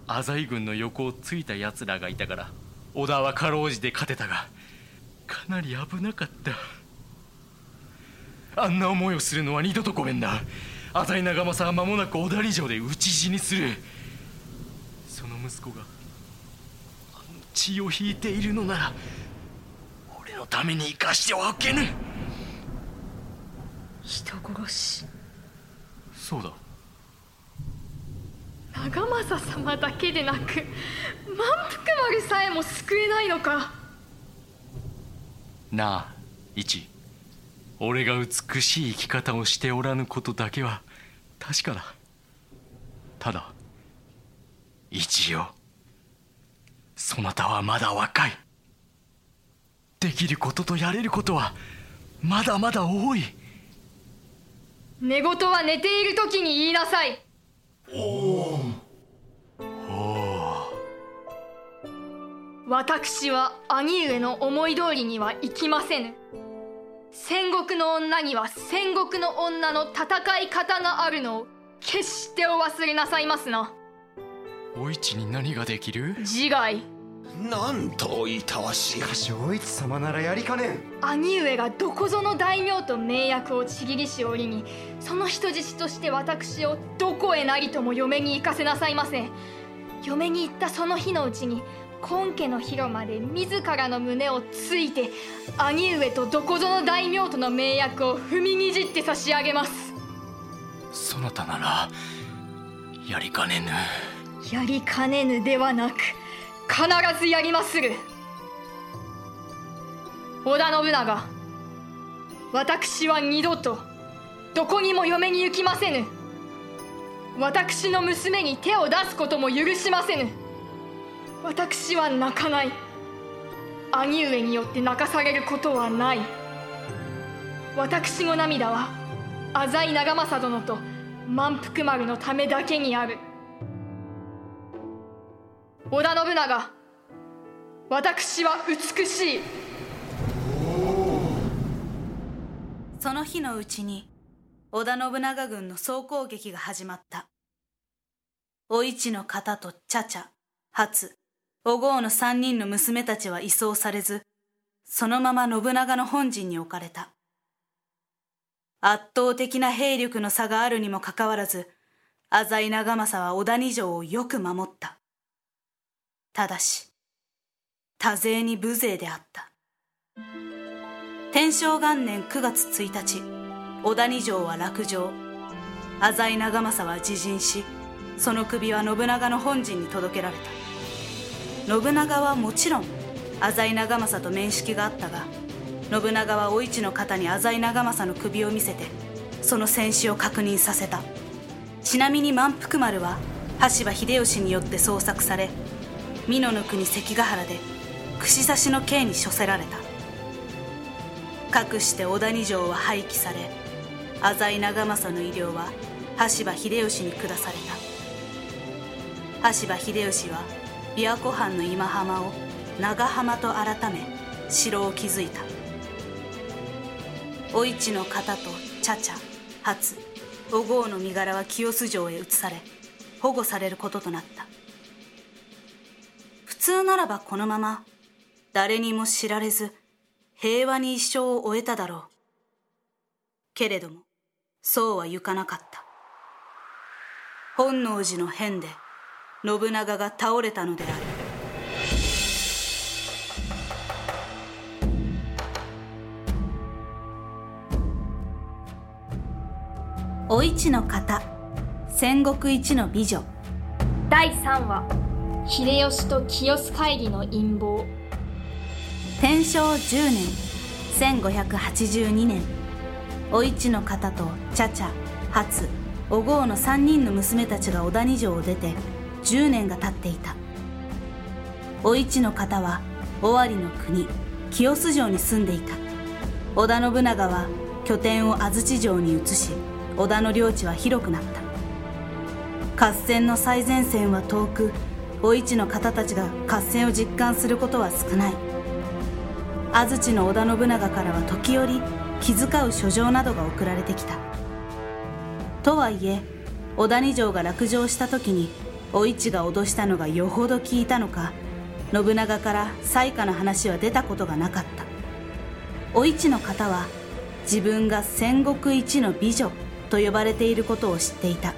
浅井軍の横をついた奴らがいたから織田はかろうじて勝てたがかなり危なかった。あんな思いをするのは二度とごめんな。浅井長政は間もなく織田城で討ち死にする。息子があの血を引いているのなら俺のために生かしてはおけぬ。人殺し。そうだ。長政様だけでなく満腹丸さえも救えないのか。なあ一。俺が美しい生き方をしておらぬことだけは確かだ。ただ一よそなたはまだ若い。できることとやれることはまだまだ多い。寝言は寝ている時に言いなさい。お私は兄上の思い通りには行きませぬ。戦国の女には戦国の女の戦い方があるのを決してお忘れなさいますなお市に何ができる？自害。なんといたわし。いしかしお市様ならやりかねん。兄上がどこぞの大名と盟約をちぎりし折にその人質として私をどこへなりとも嫁に行かせなさいませ。嫁に行ったその日のうちに今家の広間で自らの胸をついて兄上とどこぞの大名との盟約を踏みにじって差し上げます。そなたならやりかねぬやりかねぬではなく必ずやりまする。織田信長私は二度とどこにも嫁に行きませぬ。私の娘に手を出すことも許しませぬ。私は泣かない。兄上によって泣かされることはない。私の涙は浅井長政殿と満腹丸のためだけにある。織田信長私は美しい。その日のうちに織田信長軍の総攻撃が始まった。お市の方と茶々初お郷の三人の娘たちは移送されずそのまま信長の本陣に置かれた。圧倒的な兵力の差があるにもかかわらず浅井長政は織田二条をよく守った。ただし多勢に無勢であった。天正元年9月1日織田二条は落城。浅井長政は自陣しその首は信長の本陣に届けられた。信長はもちろん浅井長政と面識があったが信長はお市の方に浅井長政の首を見せてその戦死を確認させた。ちなみに満腹丸は羽柴秀吉によって捜索され美濃の国関ヶ原で串刺しの刑に処せられた。かくして織田二条は廃棄され浅井長政の医療は羽柴秀吉に下された。羽柴秀吉は琵琶湖畔の今浜を長浜と改め城を築いた。お市の方と茶々初お郷の身柄は清洲城へ移され保護されることとなった。通ならばこのまま誰にも知られず平和に一生を終えただろう。けれどもそうはいかなかった。本能寺の変で信長が倒れたのである。お市の方戦国一の美女。第3話秀吉と清須会議の陰謀。天正10年1582年。お市の方と茶々初お郷の3人の娘たちが小谷城を出て10年が経っていた。お市の方は尾張の国清洲城に住んでいた。織田信長は拠点を安土城に移し織田の領地は広くなった。合戦の最前線は遠くお市の方たちが合戦を実感することは少ない。安土の織田信長からは時折気遣う書状などが送られてきた。とはいえ小谷城が落城した時にお市が脅したのがよほど聞いたのか信長から災禍の話は出たことがなかった。お市の方は自分が戦国一の美女と呼ばれていることを知っていた。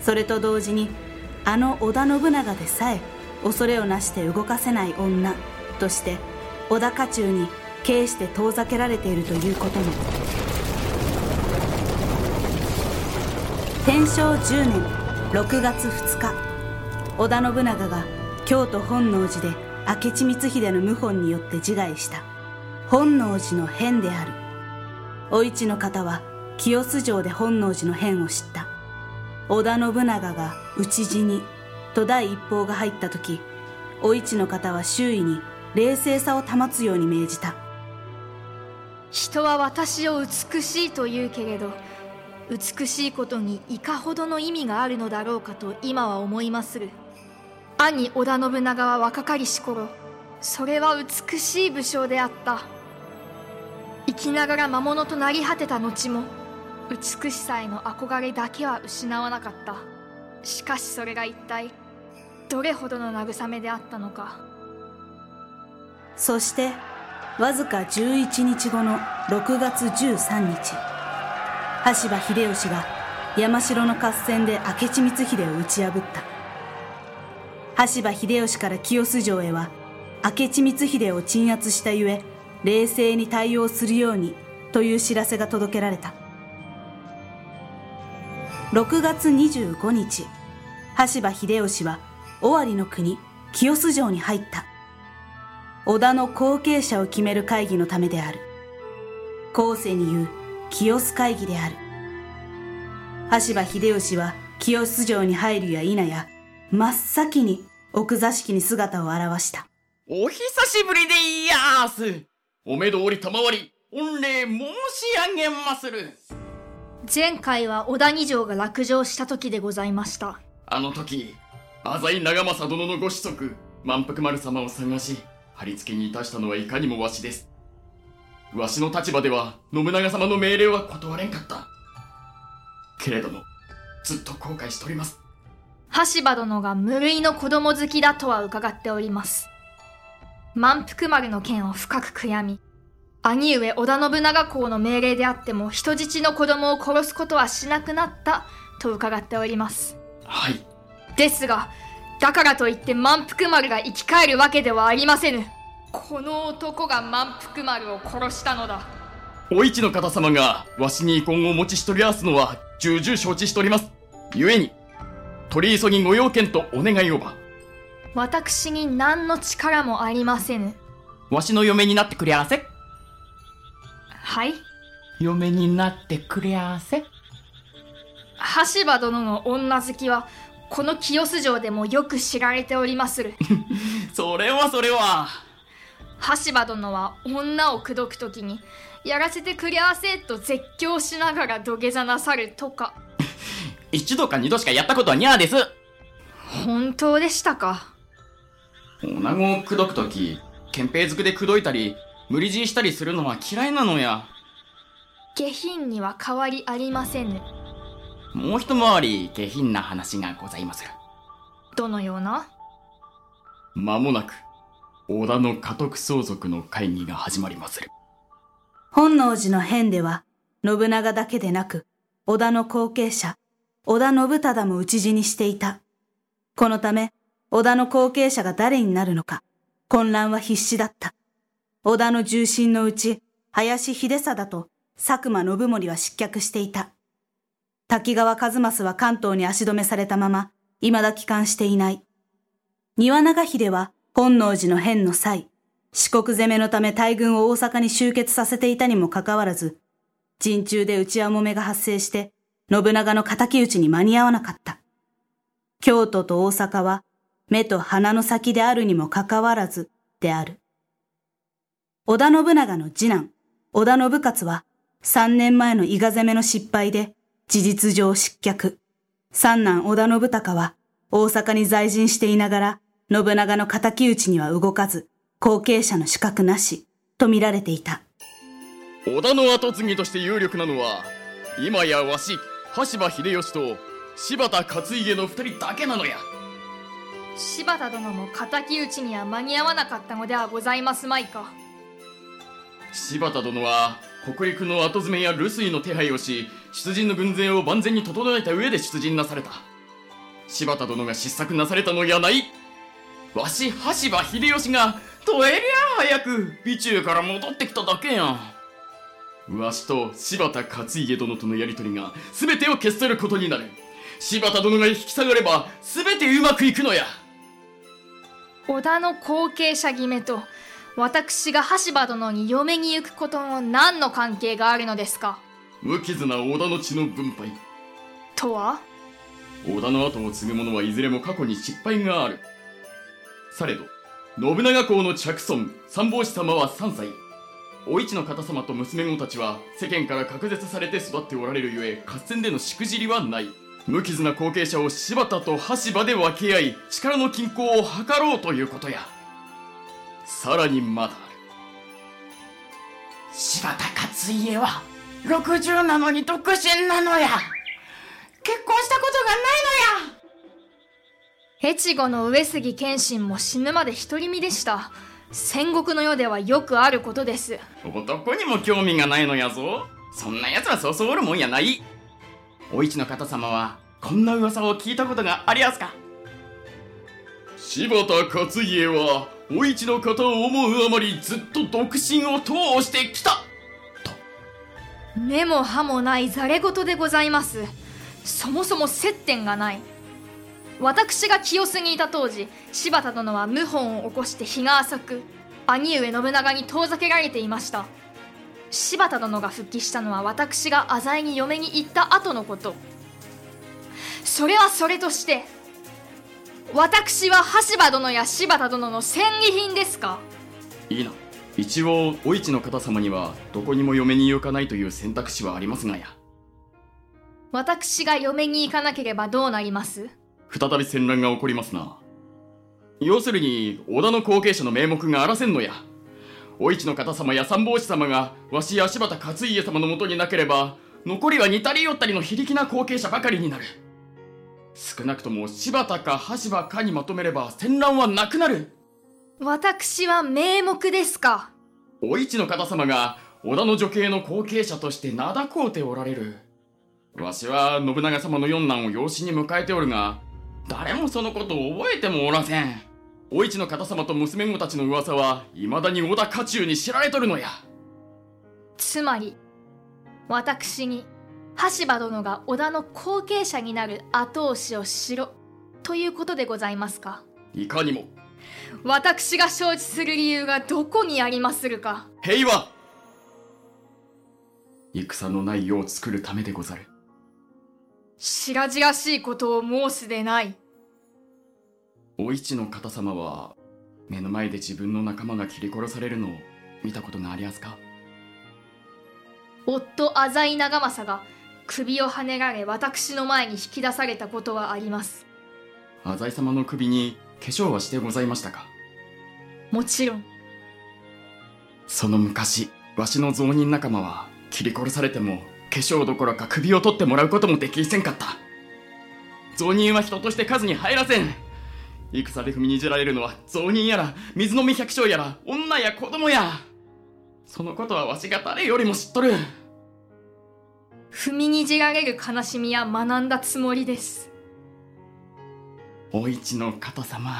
それと同時にあの織田信長でさえ恐れをなして動かせない女として織田家中に軽して遠ざけられているということも。天正10年6月2日織田信長が京都本能寺で明智光秀の謀反によって自害した。本能寺の変である。お市の方は清洲城で本能寺の変を知った。織田信長が討ち死にと第一報が入った時お市の方は周囲に冷静さを保つように命じた。人は私を美しいと言うけれど美しいことにいかほどの意味があるのだろうかと今は思いまする。兄織田信長は若かりし頃それは美しい武将であった。生きながら魔物となり果てた後も美しさへの憧れだけは失わなかった。しかしそれが一体どれほどの慰めであったのか。そしてわずか11日後の6月13日羽柴秀吉が山城の合戦で明智光秀を打ち破った。羽柴秀吉から清洲城へは明智光秀を鎮圧したゆえ冷静に対応するようにという知らせが届けられた。6月25日。羽柴秀吉は尾張の国清洲城に入った。織田の後継者を決める会議のためである。後世に言う清洲会議である。羽柴秀吉は清洲城に入るや否や真っ先に奥座敷に姿を現した。お久しぶりでいやーす。お目通り賜り御礼申し上げまする。前回は小谷城が落城した時でございました。あの時浅井長政殿のご子息満腹丸様を探し貼り付けにいたしたのはいかにもわしです。わしの立場では信長様の命令は断れんかった。けれどもずっと後悔しております。羽柴殿が無類の子供好きだとは伺っております。満腹丸の件を深く悔やみ兄上織田信長公の命令であっても人質の子供を殺すことはしなくなったと伺っております。はい。ですがだからといって満腹丸が生き返るわけではありませぬ。この男が満腹丸を殺したのだ。お市の方様がわしに遺恨をお持ちしとり合わすのは重々承知しております。故に取り急ぎご用件とお願いをば。私に何の力もありませぬ。わしの嫁になってくれあせはい。嫁になってくれあせ。羽柴殿の女好きはこの清洲城でもよく知られておりまする。それはそれは。羽柴殿は女を口説く時にやらせてくれあせと絶叫しながら土下座なさるとか。一度か二度しかやったことはにゃーです。本当でしたか。女子を口説く時憲兵づくで口説いたり無理強いしたりするのは嫌いなのや。下品には変わりありませぬ。もう一回り下品な話がございまする。どのような？間もなく織田の家督相続の会議が始まりまする。本能寺の変では信長だけでなく織田の後継者織田信忠も討ち死にしていた。このため織田の後継者が誰になるのか混乱は必至だった織田の重臣のうち林秀貞と佐久間信盛は失脚していた滝川一益は関東に足止めされたまま未だ帰還していない庭長秀は本能寺の変の際四国攻めのため大軍を大阪に集結させていたにもかかわらず、陣中で内輪もめが発生して、信長の仇討ちに間に合わなかった。京都と大阪は、目と鼻の先であるにもかかわらず、である。織田信長の次男、織田信勝は3年前の伊賀攻めの失敗で事実上失脚。三男織田信孝は大阪に在陣していながら信長の仇討ちには動かず後継者の資格なしと見られていた。織田の跡継ぎとして有力なのは今やわし羽柴秀吉と柴田勝家の二人だけなのや柴田殿も敵討ちには間に合わなかったのではございますまいか柴田殿は北陸の後詰めや留守の手配をし出陣の軍勢を万全に整えた上で出陣なされた。柴田殿が失策なされたのやない。わし羽柴秀吉がとえりゃ早く備中から戻ってきただけやん。わしと柴田勝家殿とのやりとりが全てを消し去ることになる柴田殿が引き下がれば全てうまくいくのや。織田の後継者決めと私が羽柴殿に嫁に行くことの何の関係があるのですか？無傷な織田の血の分配。とは？織田の後を継ぐ者はいずれも過去に失敗がある。されど信長公の着尊三法師様は3歳。お市の方様と娘子たちは世間から隔絶されて育っておられるゆえ合戦でのしくじりはない。無傷な後継者を柴田と羽柴で分け合い力の均衡を図ろうということやさらにまだある。柴田勝家は60なのに独身なのや。結婚したことがないのや。越後の上杉謙信も死ぬまで独り身でした。戦国の世ではよくあることです。男にも興味がないのやぞ。そんな奴はそうそうおるもんやない。お市の方様はこんな噂を聞いたことがありやすか。柴田勝家はお市の方を思うあまりずっと独身を通してきた。根も葉もないざれ言でございます。そもそも接点がない。私が清須にいた当時柴田殿は謀反を起こして日が浅く兄上信長に遠ざけられていました。柴田殿が復帰したのは私が浅井に嫁に行った後のこと。それはそれとして私は羽柴殿や柴田殿の戦利品ですか？いいな。一応お市の方様にはどこにも嫁に行かないという選択肢はありますがや。私が嫁に行かなければどうなります？再び戦乱が起こりますな。要するに織田の後継者の名目があらせんのや。お市の方様や三法師様がわしや柴田勝家様のもとになければ残りは似たり寄ったりの非力な後継者ばかりになる少なくとも柴田か羽柴かにまとめれば戦乱はなくなる。私は名目ですか。お市の方様が織田の女系の後継者として名高うておられる。わしは信長様の四男を養子に迎えておるが誰もそのことを覚えてもおらせん。お市の方様と娘子たちの噂は未だに織田家中に知られとるのや。つまり私に羽柴殿が織田の後継者になる後押しをしろ。ということでございますか。いかにも。私が承知する理由がどこにありまするか。平和。戦のない世を作るためでござる。白々しいことを申すでない。お市の方様は目の前で自分の仲間が切り殺されるのを見たことがありますか。夫浅井長政が首をはねられ私の前に引き出されたことはあります。浅井様の首に化粧はしてございましたか？もちろん。その昔わしの雑人仲間は切り殺されても化粧どころか首を取ってもらうこともできせんかった。雑人は人として数に入らせん。戦で踏みにじられるのは雑人やら水飲み百姓やら女や子供や。そのことはわしが誰よりも知っとる踏みにじられる悲しみは学んだつもりです。お市の方様。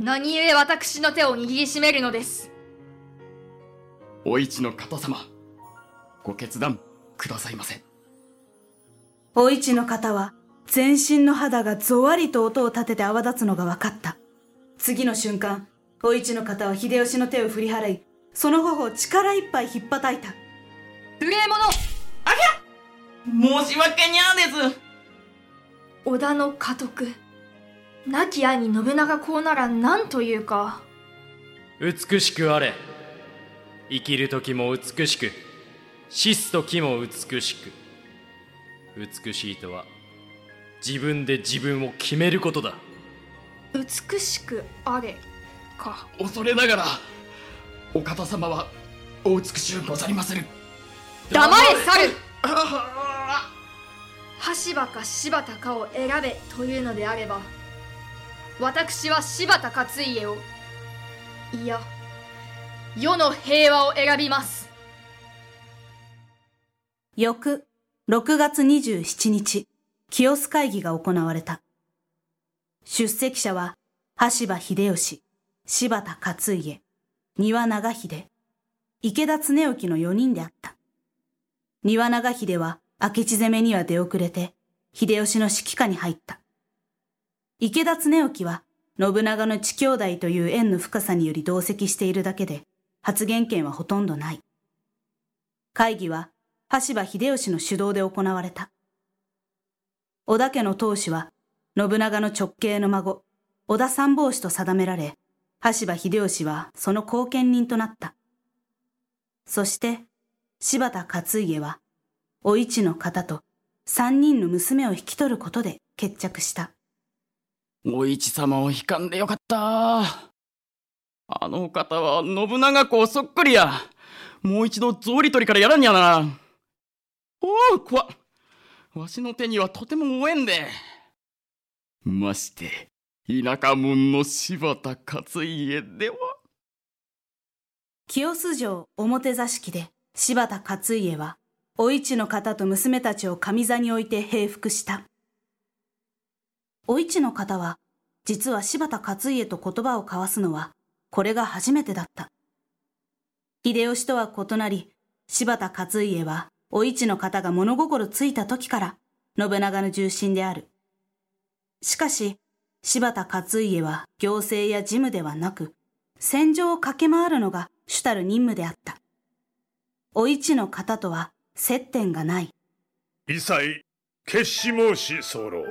何故私の手を握りしめるのです。お市の方様ご決断くださいませ。お市の方は全身の肌がぞわりと音を立てて泡立つのが分かった。次の瞬間お市の方は秀吉の手を振り払いその頬を力いっぱい引っ叩いた。無礼者ありゃ申し訳にゃです。織田の家督亡き兄信長公なら何というか。美しくあれ。生きる時も美しく死す時も美しく。美しいとは自分で自分を決めることだ。美しくあれか。恐れながらお方様はお美しゅうござりまする黙れ猿羽柴か柴田かを選べというのであれば私は柴田勝家を。いや世の平和を選びます。翌6月27日清須会議が行われた。出席者は羽柴秀吉柴田勝家丹羽長秀池田恒興の4人であった。丹羽長秀は明智攻めには出遅れて秀吉の指揮下に入った。池田恒興は信長の地兄弟という縁の深さにより同席しているだけで発言権はほとんどない。会議は羽柴秀吉の主導で行われた。織田家の当主は信長の直系の孫織田三法師と定められ羽柴秀吉はその後見人となった。そして柴田勝家はお市の方と三人の娘を引き取ることで決着した。お市様を引かんでよかった。あのお方は信長公そっくりや。もう一度草履取りからやらんやな。おお怖っわしの手にはとても応援で。まして田舎門の柴田勝家では。清洲城表座敷で柴田勝家はお市の方と娘たちを上座に置いて平服した。お市の方は実は柴田勝家と言葉を交わすのはこれが初めてだった。秀吉とは異なり柴田勝家はお市の方が物心ついた時から信長の重臣である。しかし柴田勝家は行政や事務ではなく戦場を駆け回るのが主たる任務であった。お市の方とは接点がない。一切決し申し候。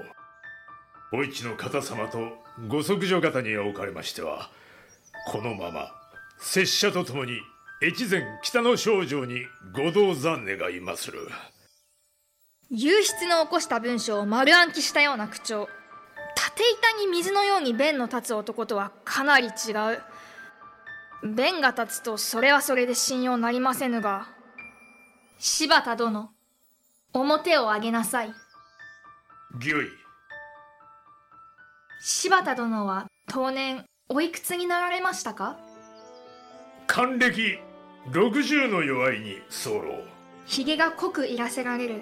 お市の方様とご息女方におかれましてはこのまま拙者と共に越前北の少女にご同山願いまする。流出の起こした文章を丸暗記したような口調縦板に水のように弁の立つ男とはかなり違う弁が立つとそれはそれで信用なりませぬが柴田殿表を上げなさい。御意。柴田殿は当年おいくつになられましたか？還暦。60の弱いに候。ひげが濃くいらせられる。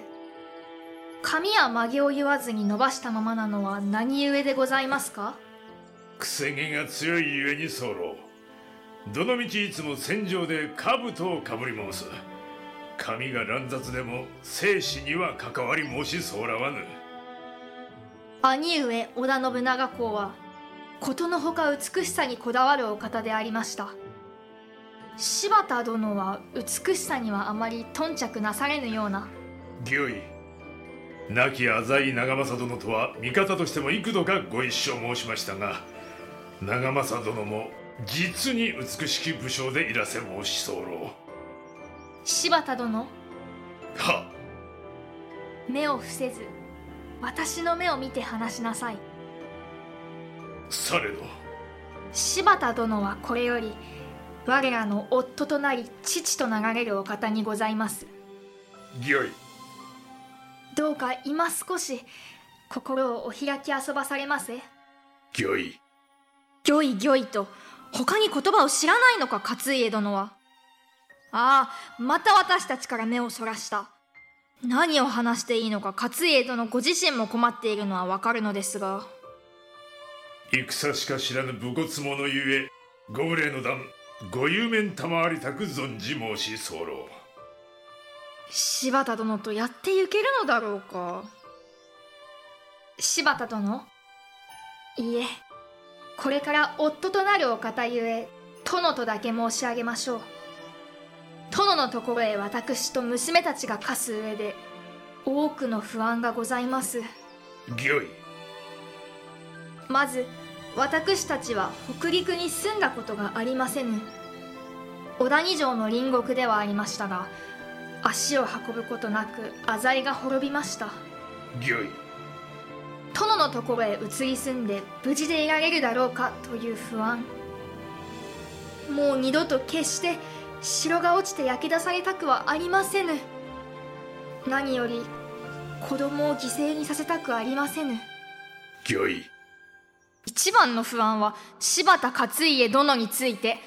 髪や曲げを言わずに伸ばしたままなのは何故でございますか？癖毛が強いゆえに候どのみちいつも戦場で兜をかぶり申す。髪が乱雑でも生死には関わり申し候わぬ。兄上織田信長公はことのほか美しさにこだわるお方でありました。柴田殿は美しさにはあまり頓着なされぬような。御意。亡き浅井長政殿とは味方としても幾度かご一緒申しましたが長政殿も実に美しき武将でいらせ申し候。柴田殿。は。目を伏せず私の目を見て話しなさい。されど。柴田殿はこれより我らの夫となり父と流れるお方にございます。御意どうか今少し心をお開き遊ばされませ。御意御意御意と他に言葉を知らないのか勝家殿は。ああまた私たちから目をそらした。何を話していいのか勝家殿ご自身も困っているのはわかるのですが。戦しか知らぬ武骨者ゆえご無礼の段ご有面賜りたく存じ申し候。柴田殿とやってゆけるのだろうか。柴田殿？いいえこれから夫となるお方ゆえ殿とだけ申し上げましょう。殿のところへ私と娘たちが課す上で多くの不安がございます。御意。まず私たちは北陸に住んだことがありませぬ。小谷城の隣国ではありましたが足を運ぶことなく浅井が滅びました。御意殿のところへ移り住んで無事でいられるだろうかという不安。もう二度と決して城が落ちて焼け出されたくはありませぬ。何より子供を犠牲にさせたくありませぬ。一番の不安は柴田勝家殿について。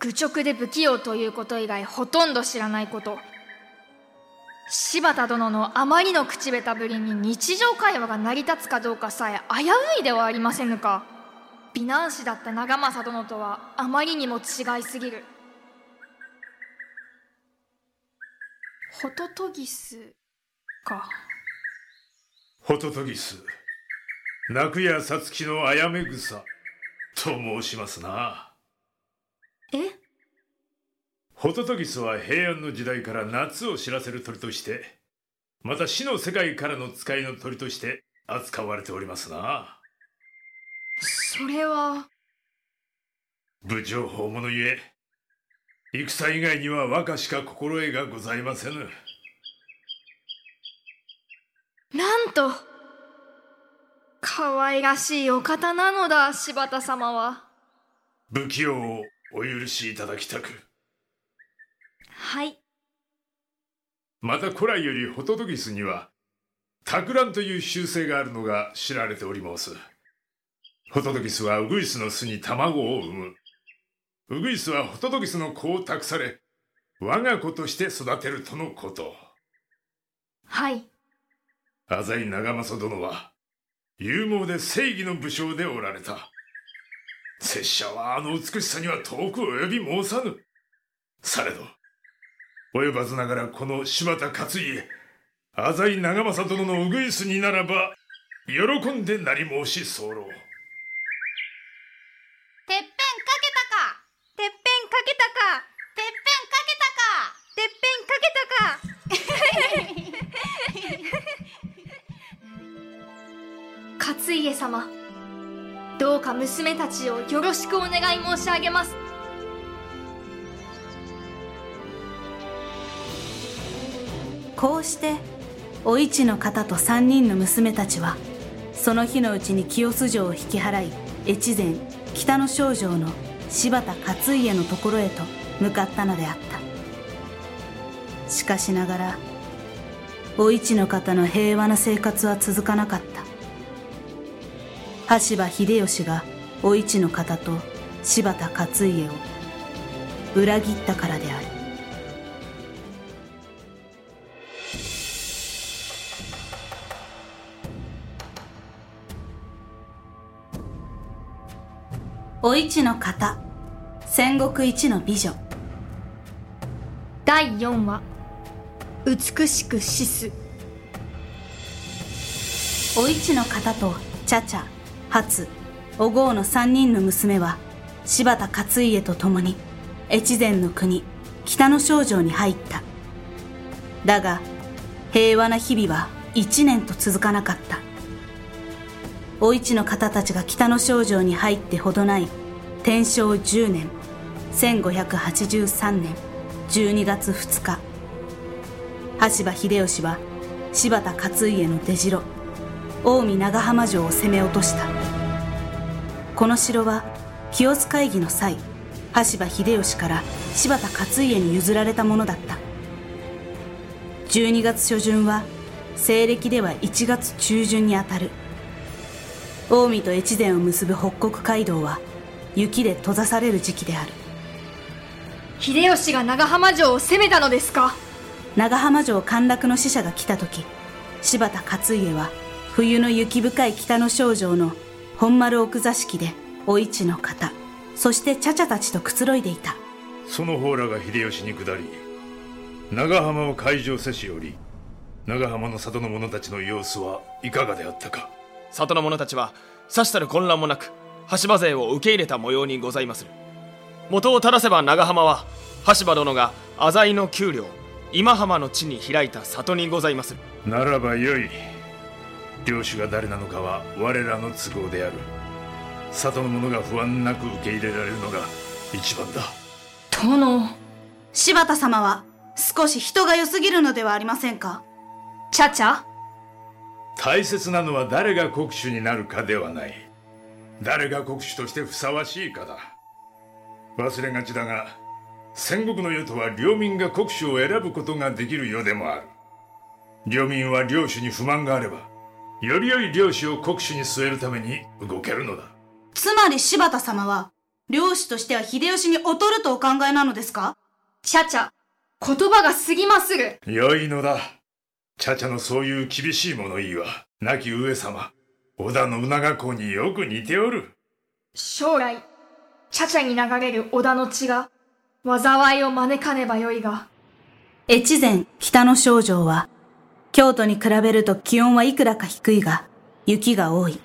愚直で不器用ということ以外ほとんど知らないこと柴田殿のあまりの口下手ぶりに日常会話が成り立つかどうかさえ危ういではありませぬか。美男子だった長政殿とはあまりにも違いすぎる。ホトトギスか。ホトトギス。泣くやさつきのあやめ草と申しますな。え？ホトトギスは平安の時代から夏を知らせる鳥としてまた死の世界からの使いの鳥として扱われておりますな。それは。武情報者ゆえ戦以外には和歌しか心得がございませぬ。なんと可愛らしいお方なのだ柴田様は。不器用をお許しいただきたくはい。また古来よりホトトギスには托卵という習性があるのが知られております。ホトトギスはウグイスの巣に卵を産む。ウグイスはホトトギスの子を託され我が子として育てるとのこと。はい。浅井長政殿は勇猛で正義の武将でおられた。拙者はあの美しさには遠く及び申さぬ。されど及ばずながらこの柴田勝家浅井長政殿のウグイスにならば喜んでなり申し候てっぺんかけたかてっぺんかけたかてっぺんかけたかてっぺんかけたか。勝家様どうか娘たちをよろしくお願い申し上げますこうしてお市の方と三人の娘たちはその日のうちに清洲城を引き払い越前北の少城の柴田勝家のところへと向かったのであった。しかしながらお市の方の平和な生活は続かなかった。羽柴秀吉がお市の方と柴田勝家を裏切ったからである。お市の方。戦国一の美女。第4話。美しく死すお市の方と茶々初お郷の三人の娘は柴田勝家と共に越前の国北の少城に入った。だが平和な日々は一年と続かなかったお市の方たちが北の少城に入ってほどない天正10年1583年12月2日。羽柴秀吉は柴田勝家の出城近江長浜城を攻め落とした。この城は清須会議の際羽柴秀吉から柴田勝家に譲られたものだった。12月初旬は西暦では1月中旬にあたる。近江と越前を結ぶ北国街道は雪で閉ざされる時期である。秀吉が長浜城を攻めたのですか？長浜城陥落の使者が来た時柴田勝家は冬の雪深い北の少城の本丸奥座敷でお市の方そして茶々たちとくつろいでいた。その方らが秀吉に下り長浜を海上せしおり長浜の里の者たちの様子はいかがであったか？里の者たちはさしたる混乱もなく羽柴勢を受け入れた模様にございまする元を正せば長浜は羽柴殿が浅井の給料今浜の地に開いた里にございまする。ならばよい領主が誰なのかは我らの都合である。里の者が不安なく受け入れられるのが一番だ。殿。柴田様は少し人が良すぎるのではありませんか？チャチャ大切なのは誰が国主になるかではない。誰が国主としてふさわしいかだ。忘れがちだが戦国の世とは領民が国主を選ぶことができる世でもある。領民は領主に不満があればより良い領主を国主に据えるために動けるのだ。つまり柴田様は領主としては秀吉に劣るとお考えなのですか？チャチャ言葉が過ぎまする。良いのだチャチャのそういう厳しい物言いは亡き上様織田信長公によく似ておる。将来チャチャに流れる織田の血が災いを招かねばよいが。越前北の少城は京都に比べると気温はいくらか低いが雪が多い。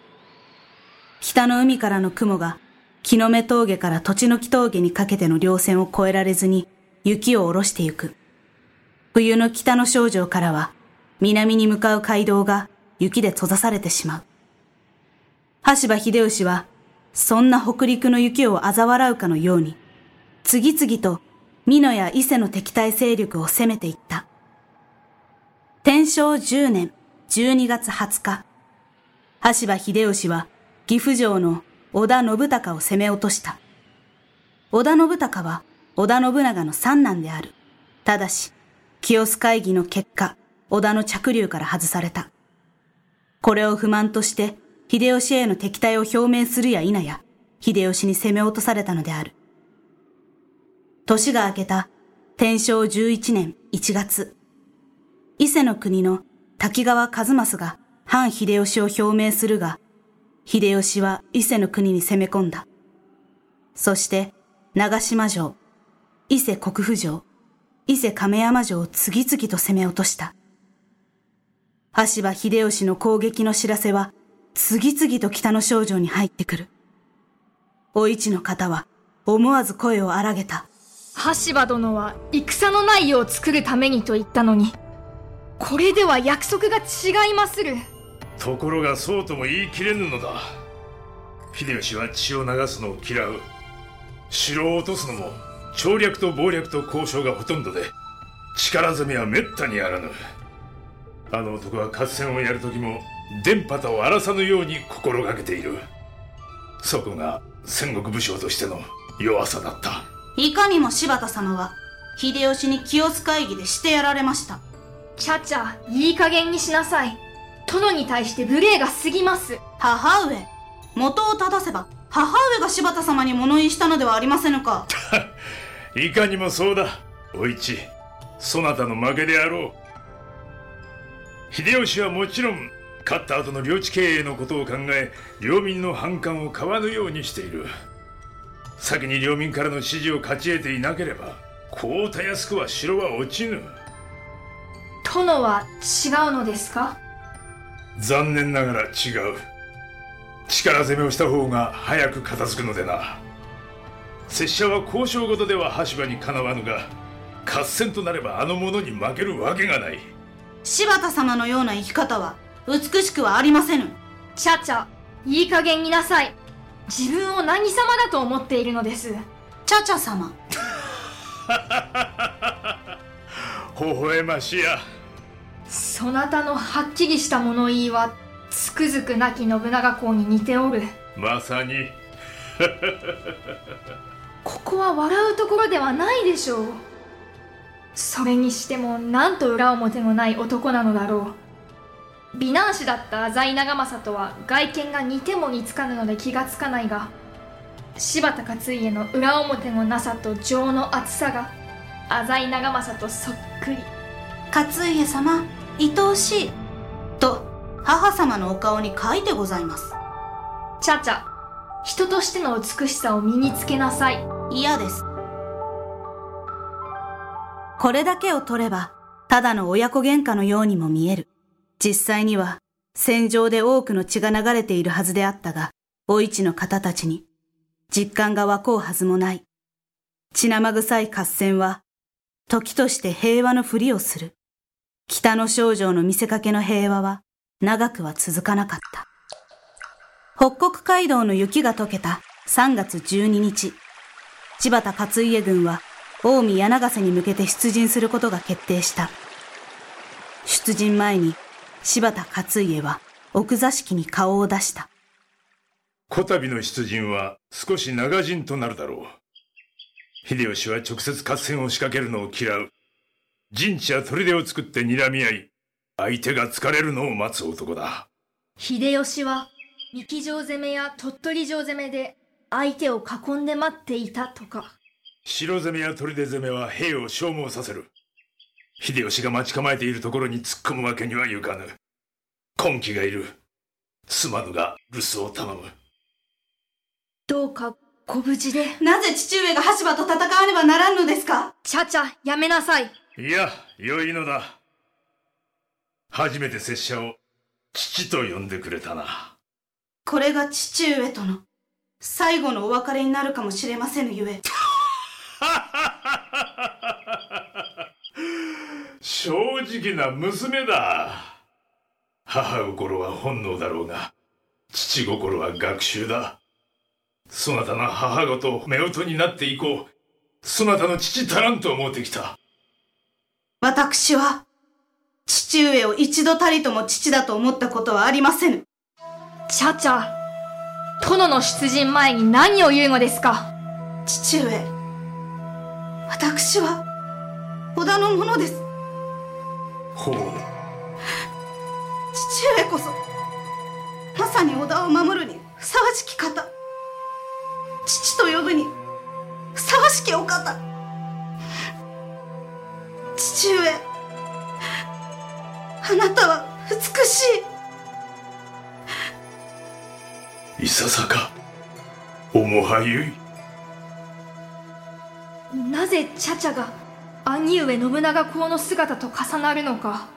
北の海からの雲が木の目峠から土地の木峠にかけての稜線を越えられずに雪を下ろしてゆく。冬の北の少女からは南に向かう街道が雪で閉ざされてしまう。羽柴秀吉はそんな北陸の雪を嘲笑うかのように次々と美濃や伊勢の敵対勢力を攻めていった。天正10年12月20日、羽柴秀吉は岐阜城の織田信孝を攻め落とした。織田信孝は織田信長の三男である。ただし、清須会議の結果、織田の着流から外された。これを不満として、秀吉への敵対を表明するや否や、秀吉に攻め落とされたのである。年が明けた天正11年1月、伊勢の国の滝川一益が反秀吉を表明するが、秀吉は伊勢の国に攻め込んだ。そして、長島城、伊勢国府城、伊勢亀山城を次々と攻め落とした。羽柴秀吉の攻撃の知らせは、次々と北の少女に入ってくる。お市の方は、思わず声を荒げた。羽柴殿は戦のない世を作るためにと言ったのに、これでは約束が違いまする。ところがそうとも言い切れぬのだ秀吉は血を流すのを嫌う城を落とすのも調略と謀略と交渉がほとんどで力攻めはめったにあらぬあの男は合戦をやる時も電波を荒らさぬように心がけている。そこが戦国武将としての弱さだった。いかにも柴田様は秀吉に清須会議でしてやられました。ちゃちゃいい加減にしなさい。殿に対して無礼が過ぎます。母上元を正せば母上が柴田様に物言いしたのではありませぬか。いかにもそうだ。お市そなたの負けであろう秀吉はもちろん勝った後の領地経営のことを考え領民の反感を買わぬようにしている。先に領民からの支持を勝ち得ていなければこうたやすくは城は落ちぬ。殿は違うのですか？残念ながら違う。力攻めをした方が早く片付くのでな。拙者は交渉事では羽柴にかなわぬが合戦となればあの者に負けるわけがない柴田様のような生き方は美しくはありませぬ。ちゃちゃいい加減になさい。自分を何様だと思っているのです？ちゃちゃ様。微笑ましや。そなたのはっきりした物言いはつくづく亡き信長公に似ておる。まさに。ここは笑うところではないでしょうそれにしてもなんと裏表のない男なのだろう。美男子だった浅井長政とは外見が似ても似つかぬので気がつかないが柴田勝家の裏表のなさと情の厚さが浅井長政とそっくり。勝家様愛おしい。と母様のお顔に書いてございます。ちゃちゃ人としての美しさを身につけなさい。嫌ですこれだけを取ればただの親子喧嘩のようにも見える。実際には戦場で多くの血が流れているはずであったがお市の方たちに実感が湧こうはずもない。血生臭い合戦は時として平和のふりをする。北の少女の見せかけの平和は長くは続かなかった。北国街道の雪が溶けた3月12日、千葉田勝家軍は近江柳ヶ瀬に向けて出陣することが決定した。出陣前に柴田勝家は奥座敷に顔を出した。こたびの出陣は少し長陣となるだろう。秀吉は直接合戦を仕掛けるのを嫌う。陣地や砦を作って睨み合い、相手が疲れるのを待つ男だ。秀吉は三木城攻めや鳥取城攻めで相手を囲んで待っていたとか。城攻めや砦攻めは兵を消耗させる。秀吉が待ち構えているところに突っ込むわけにはいかぬ。根気がいる。すまぬが留守を頼む。どうかご無事で。なぜ父上が羽柴と戦わねばならんのですか？ちゃちゃ、やめなさい。いや、良いのだ。初めて拙者を父と呼んでくれたな。これが父上との最後のお別れになるかもしれませぬゆえ。正直な娘だ。母心は本能だろうが、父心は学習だ。そなたの母ごと夫婦になっていこう。そなたの父足らんと思ってきた。私は、父上を一度たりとも父だと思ったことはありませぬ。ちゃちゃ、殿の出陣前に何を言うのですか？父上、私は、織田のものです。ほう。父上こそ、まさに織田を守るにふさわしき方。父と呼ぶにふさわしきお方父上あなたは美しいいささか面はゆいなぜチャチャが兄上信長公の姿と重なるのか。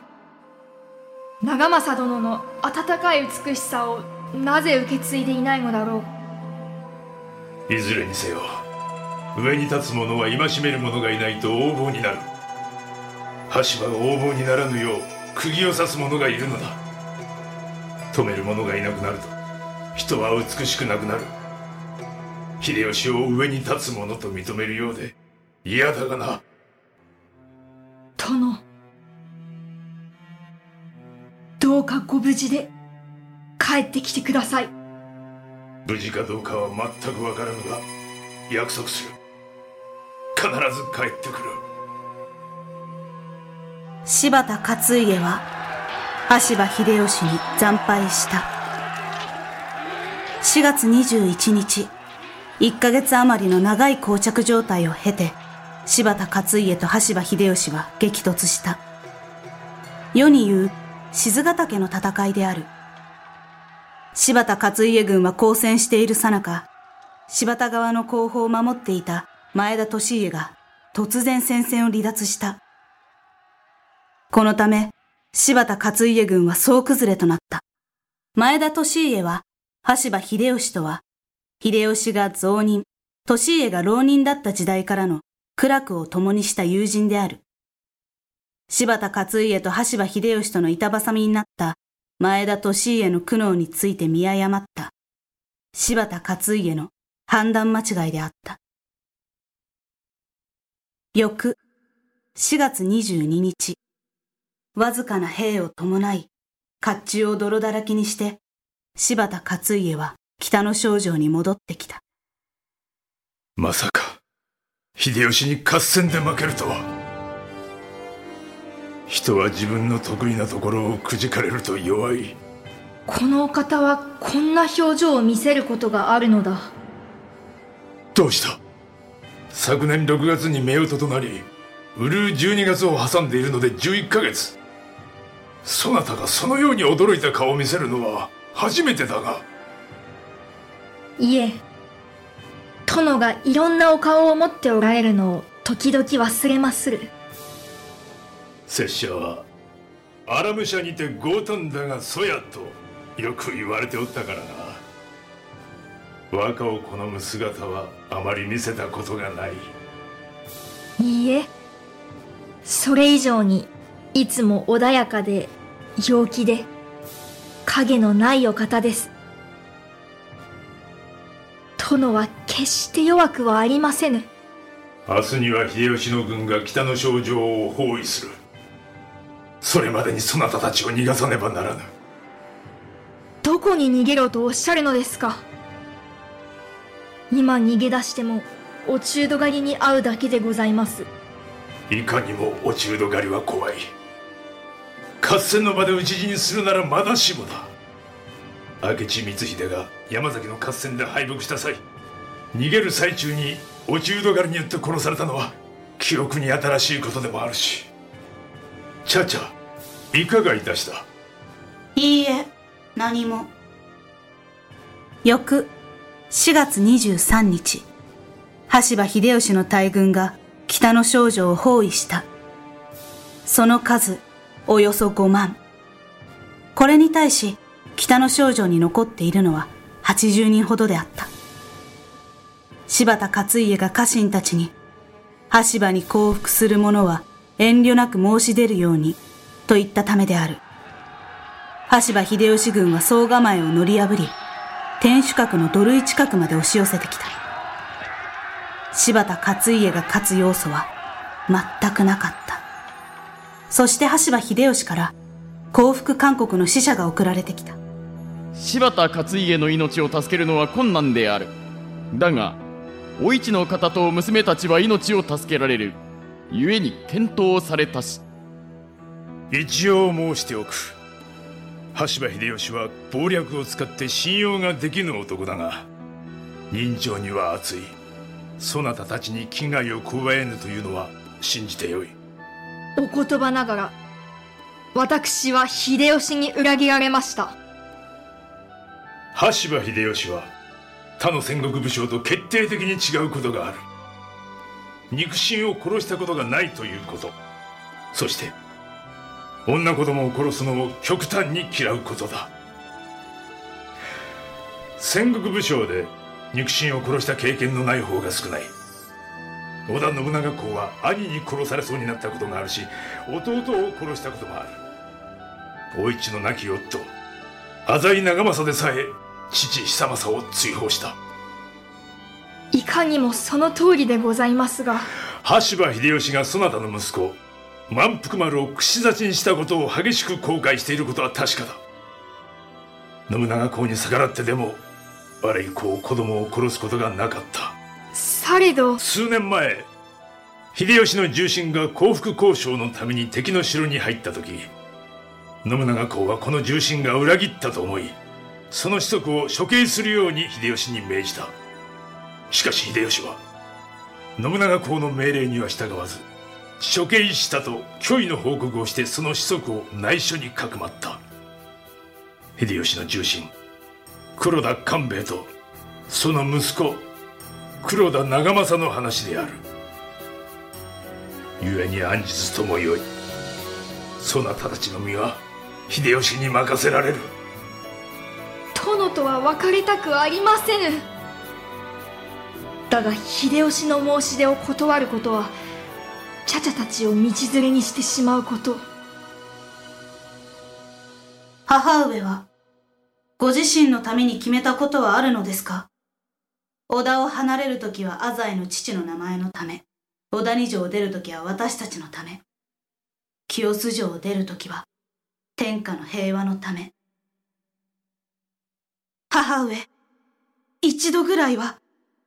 長政殿の温かい美しさをなぜ受け継いでいないのだろう。いずれにせよ上に立つ者は戒める者がいないと横暴になる。羽柴が横暴にならぬよう釘を刺す者がいるのだ。止める者がいなくなると人は美しくなくなる。秀吉を上に立つ者と認めるようで嫌だがな。殿。どうかご無事で帰ってきてください。無事かどうかは全くわからぬが約束する。必ず帰ってくる。柴田勝家は羽柴秀吉に惨敗した。4月21日1ヶ月余りの長い膠着状態を経て柴田勝家と羽柴秀吉は激突した世に言う静ヶ岳の戦いである柴田勝家軍は交戦しているさなか、柴田側の後方を守っていた前田利家が突然戦線を離脱した。このため、柴田勝家軍は総崩れとなった。前田利家は、羽柴秀吉とは、秀吉が増人、利家が浪人だった時代からの苦楽を共にした友人である。柴田勝家と羽柴秀吉との板挟みになった前田利家の苦悩について見誤った柴田勝家の判断間違いであった。翌4月22日、わずかな兵を伴い、甲冑を泥だらけにして、柴田勝家は北の少女に戻ってきた。まさか、秀吉に合戦で負けるとは。人は自分の得意なところをくじかれると弱い。このお方はこんな表情を見せることがあるのだ。どうした？昨年6月に夫婦となりうるう12月を挟んでいるので11ヶ月。そなたがそのように驚いた顔を見せるのは初めてだが。いえ殿がいろんなお顔を持っておられるのを時々忘れまする。拙者はアラム社にて強盗だがそやとよく言われておったからな。和歌を好む姿はあまり見せたことがない。いいえ。それ以上にいつも穏やかで陽気で影のないお方です殿は決して弱くはありませぬ。明日には秀吉の軍が北の症状を包囲する。それまでにそなたたちを逃がさねばならぬ。どこに逃げろとおっしゃるのですか。今逃げ出しても落人狩りに遭うだけでございます。いかにも落人狩りは怖い。合戦の場で討ち死にするならまだしもだ明智光秀が山崎の合戦で敗北した際逃げる最中に落人狩りによって殺されたのは記憶に新しいことでもあるし。チャチャいかがいたした？いいえ何も。翌4月23日羽柴秀吉の大軍が北の少女を包囲した。その数およそ5万。これに対し北の少女に残っているのは80人ほどであった。柴田勝家が家臣たちに羽柴に降伏する者は遠慮なく申し出るようにと言ったためである。羽柴秀吉軍は総構えを乗り破り天守閣の土塁近くまで押し寄せてきた。柴田勝家が勝つ要素は全くなかった。そして羽柴秀吉から降伏勧告の使者が送られてきた。柴田勝家の命を助けるのは困難である。だがお市の方と娘たちは命を助けられる故に検討されたし。一応申しておく。羽柴秀吉は謀略を使って信用ができぬ男だが人情には熱い。そなたたちに危害を加えぬというのは信じてよい。お言葉ながら私は秀吉に裏切られました羽柴秀吉は他の戦国武将と決定的に違うことがある。肉親を殺したことがないということ。そして女子供を殺すのを極端に嫌うことだ。戦国武将で肉親を殺した経験のない方が少ない。織田信長公は兄に殺されそうになったことがあるし弟を殺したこともある。お市の亡き夫浅井長政でさえ父久政を追放した。いかにもその通りでございますが。羽柴秀吉がそなたの息子満腹丸を串刺しにしたことを激しく後悔していることは確かだ。信長公に逆らってでもあれ以降子供を殺すことがなかった。されど。数年前秀吉の重臣が降伏交渉のために敵の城に入った時信長公はこの重臣が裏切ったと思いその子息を処刑するように秀吉に命じた。しかし秀吉は信長公の命令には従わず処刑したと虚偽の報告をしてその子息を内緒にかくまった。秀吉の重臣黒田官兵衛とその息子黒田長政の話である。故に暗日ともよい。そなたたちの身は秀吉に任せられる。殿とは別れたくありませぬだが秀吉の申し出を断ることはチャチャたちを道連れにしてしまうこと。母上はご自身のために決めたことはあるのですか？織田を離れるときは浅井の父の名前のため。織田二条を出るときは私たちのため。清洲城を出るときは天下の平和のため。母上一度ぐらいは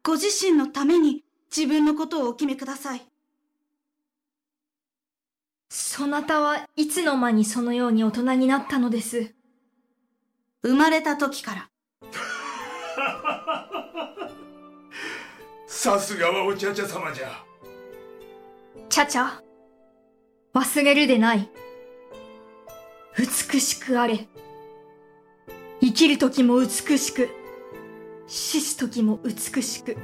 ご自身のために自分のことをお決めください。そなたはいつの間にそのように大人になったのです。生まれた時から。さすがはお茶々様じゃ。チャチャ忘れるでない。美しくあれ生きる時も美しく死す時も美しく。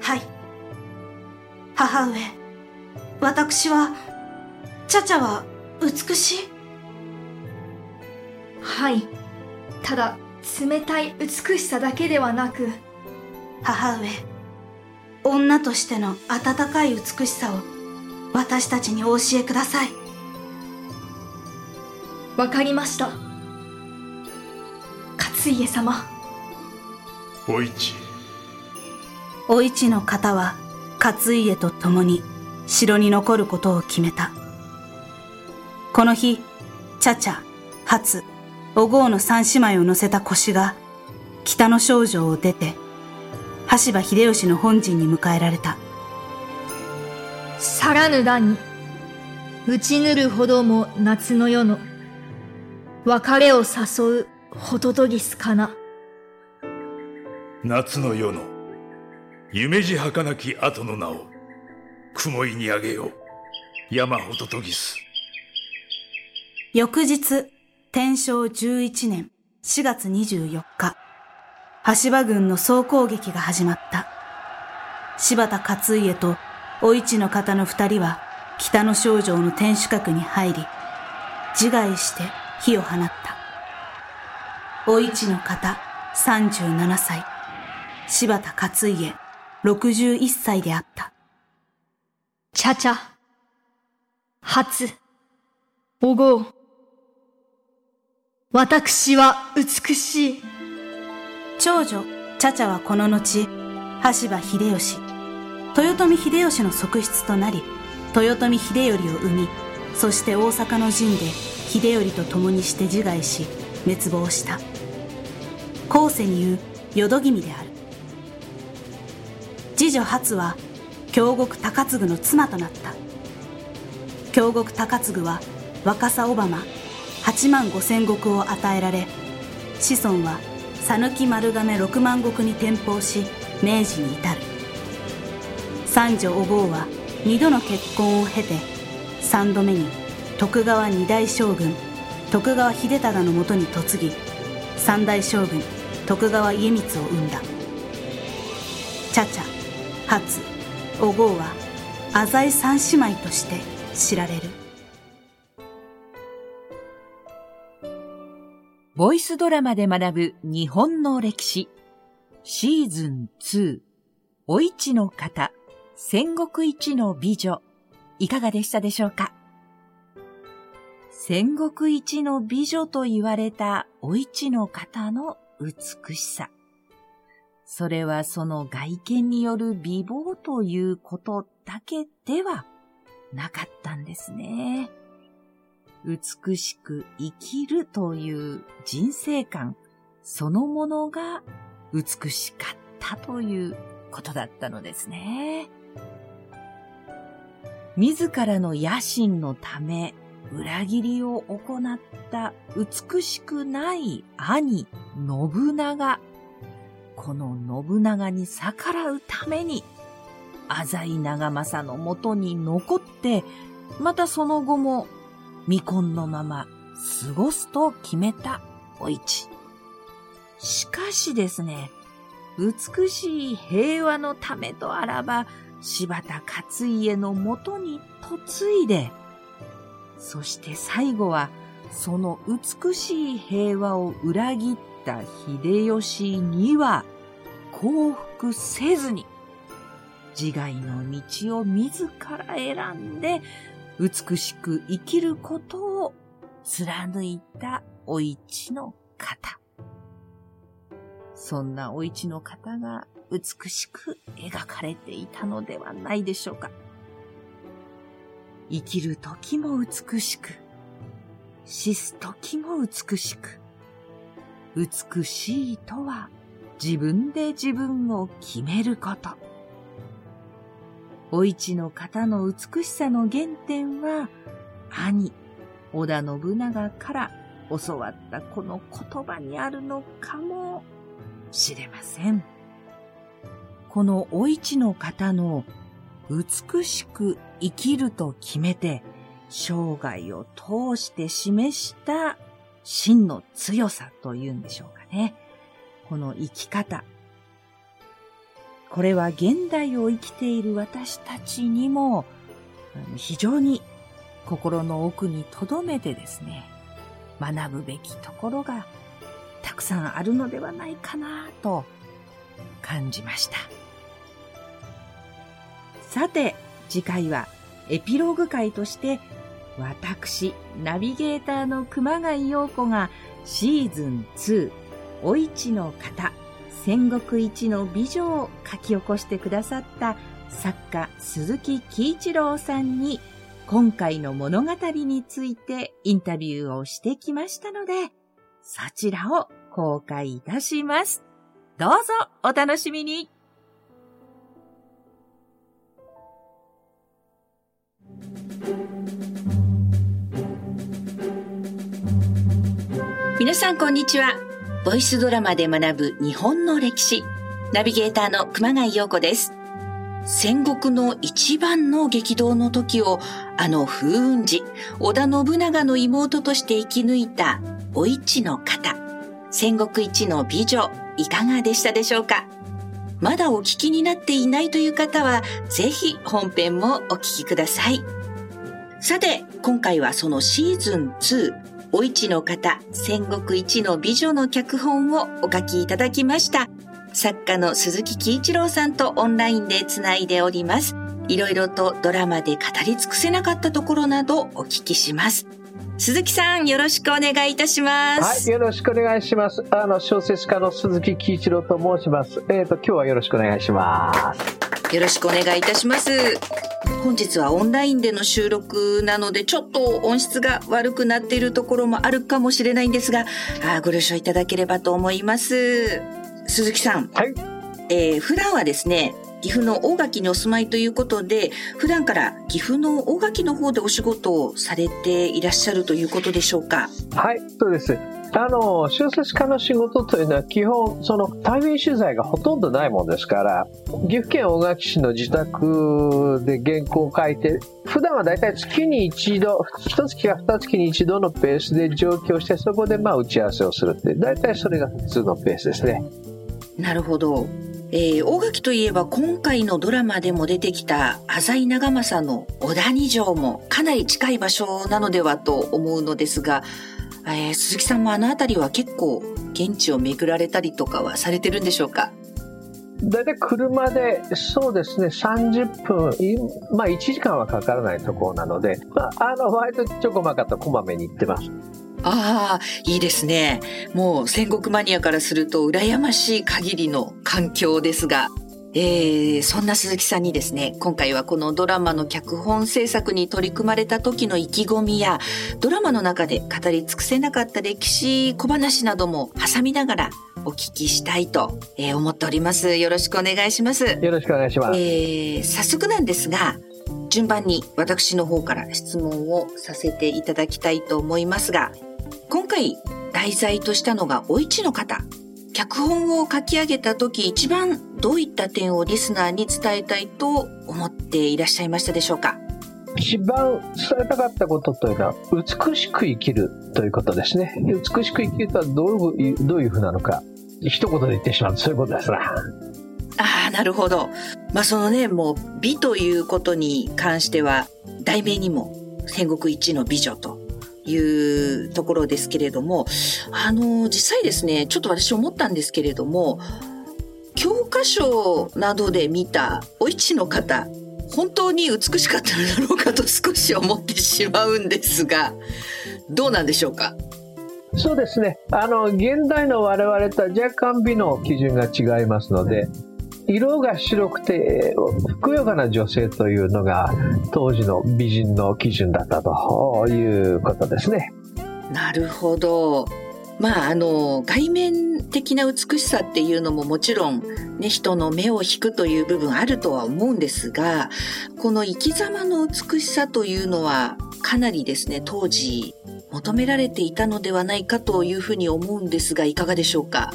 はい。母上。私はチャチャは美しい？はい。ただ冷たい美しさだけではなく。母上。女としての温かい美しさを私たちにお教えください。わかりました勝家様お市お市の方は勝家と共に城に残ることを決めた。この日、チャチャ、初、お郷の三姉妹を乗せた腰が北の少女を出て、羽柴秀吉の本陣に迎えられた。さらぬだに、打ちぬるほども夏の夜の、別れを誘うホトトギスかな。夏の夜の、夢路儚き後の名を、雲井にあげよう。山ホトトギス。翌日、天正11年4月24日、羽柴軍の総攻撃が始まった。柴田勝家とお市の方の二人は北の少女の天守閣に入り、自害して火を放った。お市の方37歳、柴田勝家61歳であった。ちゃちゃ、初、おごう。私は美しい。長女、ちゃちゃはこの後、羽柴秀吉、豊臣秀吉の側室となり豊臣秀頼を生みそして大阪の陣で秀頼と共にして自害し滅亡した後世に言う淀君である。次女初は京極高次の妻となった。京極高次は若狭小浜8万5千石を与えられ子孫は讃岐丸亀6万石に転封し明治に至る。三女お坊は二度の結婚を経て三度目に徳川二代将軍徳川秀忠のもとに嫁ぎ三代将軍徳川家光を生んだ。茶々初お坊は浅井三姉妹として知られる。ボイスドラマで学ぶ日本の歴史。シーズン2お市の方戦国一の美女、いかがでしたでしょうか？戦国一の美女と言われたお市の方の美しさ。それはその外見による美貌ということだけではなかったんですね。美しく生きるという人生観そのものが美しかったということだったのですね。自らの野心のため裏切りを行った美しくない兄、信長。この信長に逆らうために、浅井長政のもとに残って、またその後も未婚のまま過ごすと決めたお市。しかしですね、美しい平和のためとあらば、柴田勝家のもとに嫁いで、そして最後はその美しい平和を裏切った秀吉には降伏せずに、自害の道を自ら選んで美しく生きることを貫いたお市の方。そんなお市の方が美しく描かれていたのではないでしょうか。生きる時も美しく、死す時も美しく、美しいとは自分で自分を決めること。お市の方の美しさの原点は、兄、織田信長から教わったこの言葉にあるのかもしれません。このお市の方の美しく生きると決めて生涯を通して示した真の強さというんでしょうかね。この生き方。これは現代を生きている私たちにも非常に心の奥に留めてですね、学ぶべきところがたくさんあるのではないかなと感じました。さて、次回はエピローグ会として、私、ナビゲーターの熊谷陽子がシーズン2、お市の方、戦国一の美女を書き起こしてくださった作家鈴木喜一郎さんに今回の物語についてインタビューをしてきましたので、そちらを公開いたします。どうぞお楽しみに。皆さんこんにちは。ボイスドラマで学ぶ日本の歴史。ナビゲーターの熊谷陽子です。戦国の一番の激動の時を、あの風雲児、織田信長の妹として生き抜いた、お市の方。戦国一の美女、いかがでしたでしょうか？まだお聞きになっていないという方は、ぜひ本編もお聞きください。さて、今回はそのシーズン2、お市の方、戦国一の美女の脚本をお書きいただきました。作家の鈴木喜一郎さんとオンラインでつないでおります。いろいろとドラマで語り尽くせなかったところなどお聞きします。鈴木さん、よろしくお願いいたします。はい、よろしくお願いします。あの、小説家の鈴木喜一郎と申します。えっ、ー、と、今日はよろしくお願いします。よろしくお願いいたします。本日はオンラインでの収録なので、ちょっと音質が悪くなっているところもあるかもしれないんですが、あご了承いただければと思います。鈴木さん。はい。えー、普段はですね、岐阜の大垣にお住まいということで、普段から岐阜の大垣の方でお仕事をされていらっしゃるということでしょうか？はい、そうです。あの、小説家の仕事というのは基本、その対面取材がほとんどないもんですから、岐阜県大垣市の自宅で原稿を書いて、普段はだいたい月に一度、一月か二月に一度のペースで上京して、そこでまあ打ち合わせをするって、だいたいそれが普通のペースですね。なるほど。えー、大垣といえば今回のドラマでも出てきた浅井長政の小谷城もかなり近い場所なのではと思うのですが、えー、鈴木さんもあの辺りは結構現地を巡られたりとかはされてるんでしょうか？大体車でそうですね30分まあ1時間はかからないところなので、まあ、あの割とちょこまかとこまめに行ってます。ああ、いいですね。もう戦国マニアからすると羨ましい限りの環境ですが、えー、そんな鈴木さんにですね、今回はこのドラマの脚本制作に取り組まれた時の意気込みや、ドラマの中で語り尽くせなかった歴史小話なども挟みながらお聞きしたいと、えー、思っております。よろしくお願いします。よろしくお願いします。えー、早速なんですが、順番に私の方から質問をさせていただきたいと思いますが、今回題材としたのがお市の方。脚本を書き上げた時一番どういった点をリスナーに伝えたいと思っていらっしゃいましたでしょうか？一番伝えたかったことというのは美しく生きるということですね。美しく生きるとはどういうどういうふうなのか一言で言ってしまうそういうことですな。ああ、なるほど。まあそのね、もう美ということに関しては題名にも戦国一の美女というところですけれども、あの、実際ですね、ちょっと私思ったんですけれども、教科書などで見たお市の方、本当に美しかったのだろうかと少し思ってしまうんですが、どうなんでしょうか？そうですね。あの、現代の我々とは若干美の基準が違いますので、色が白くてふくよかな女性というのが当時の美人の基準だったということですね。なるほど。まあ、あの、外面的な美しさっていうのももちろん、ね、人の目を引くという部分あるとは思うんですが、この生き様の美しさというのは、かなりですね、当時求められていたのではないかというふうに思うんですが、いかがでしょうか？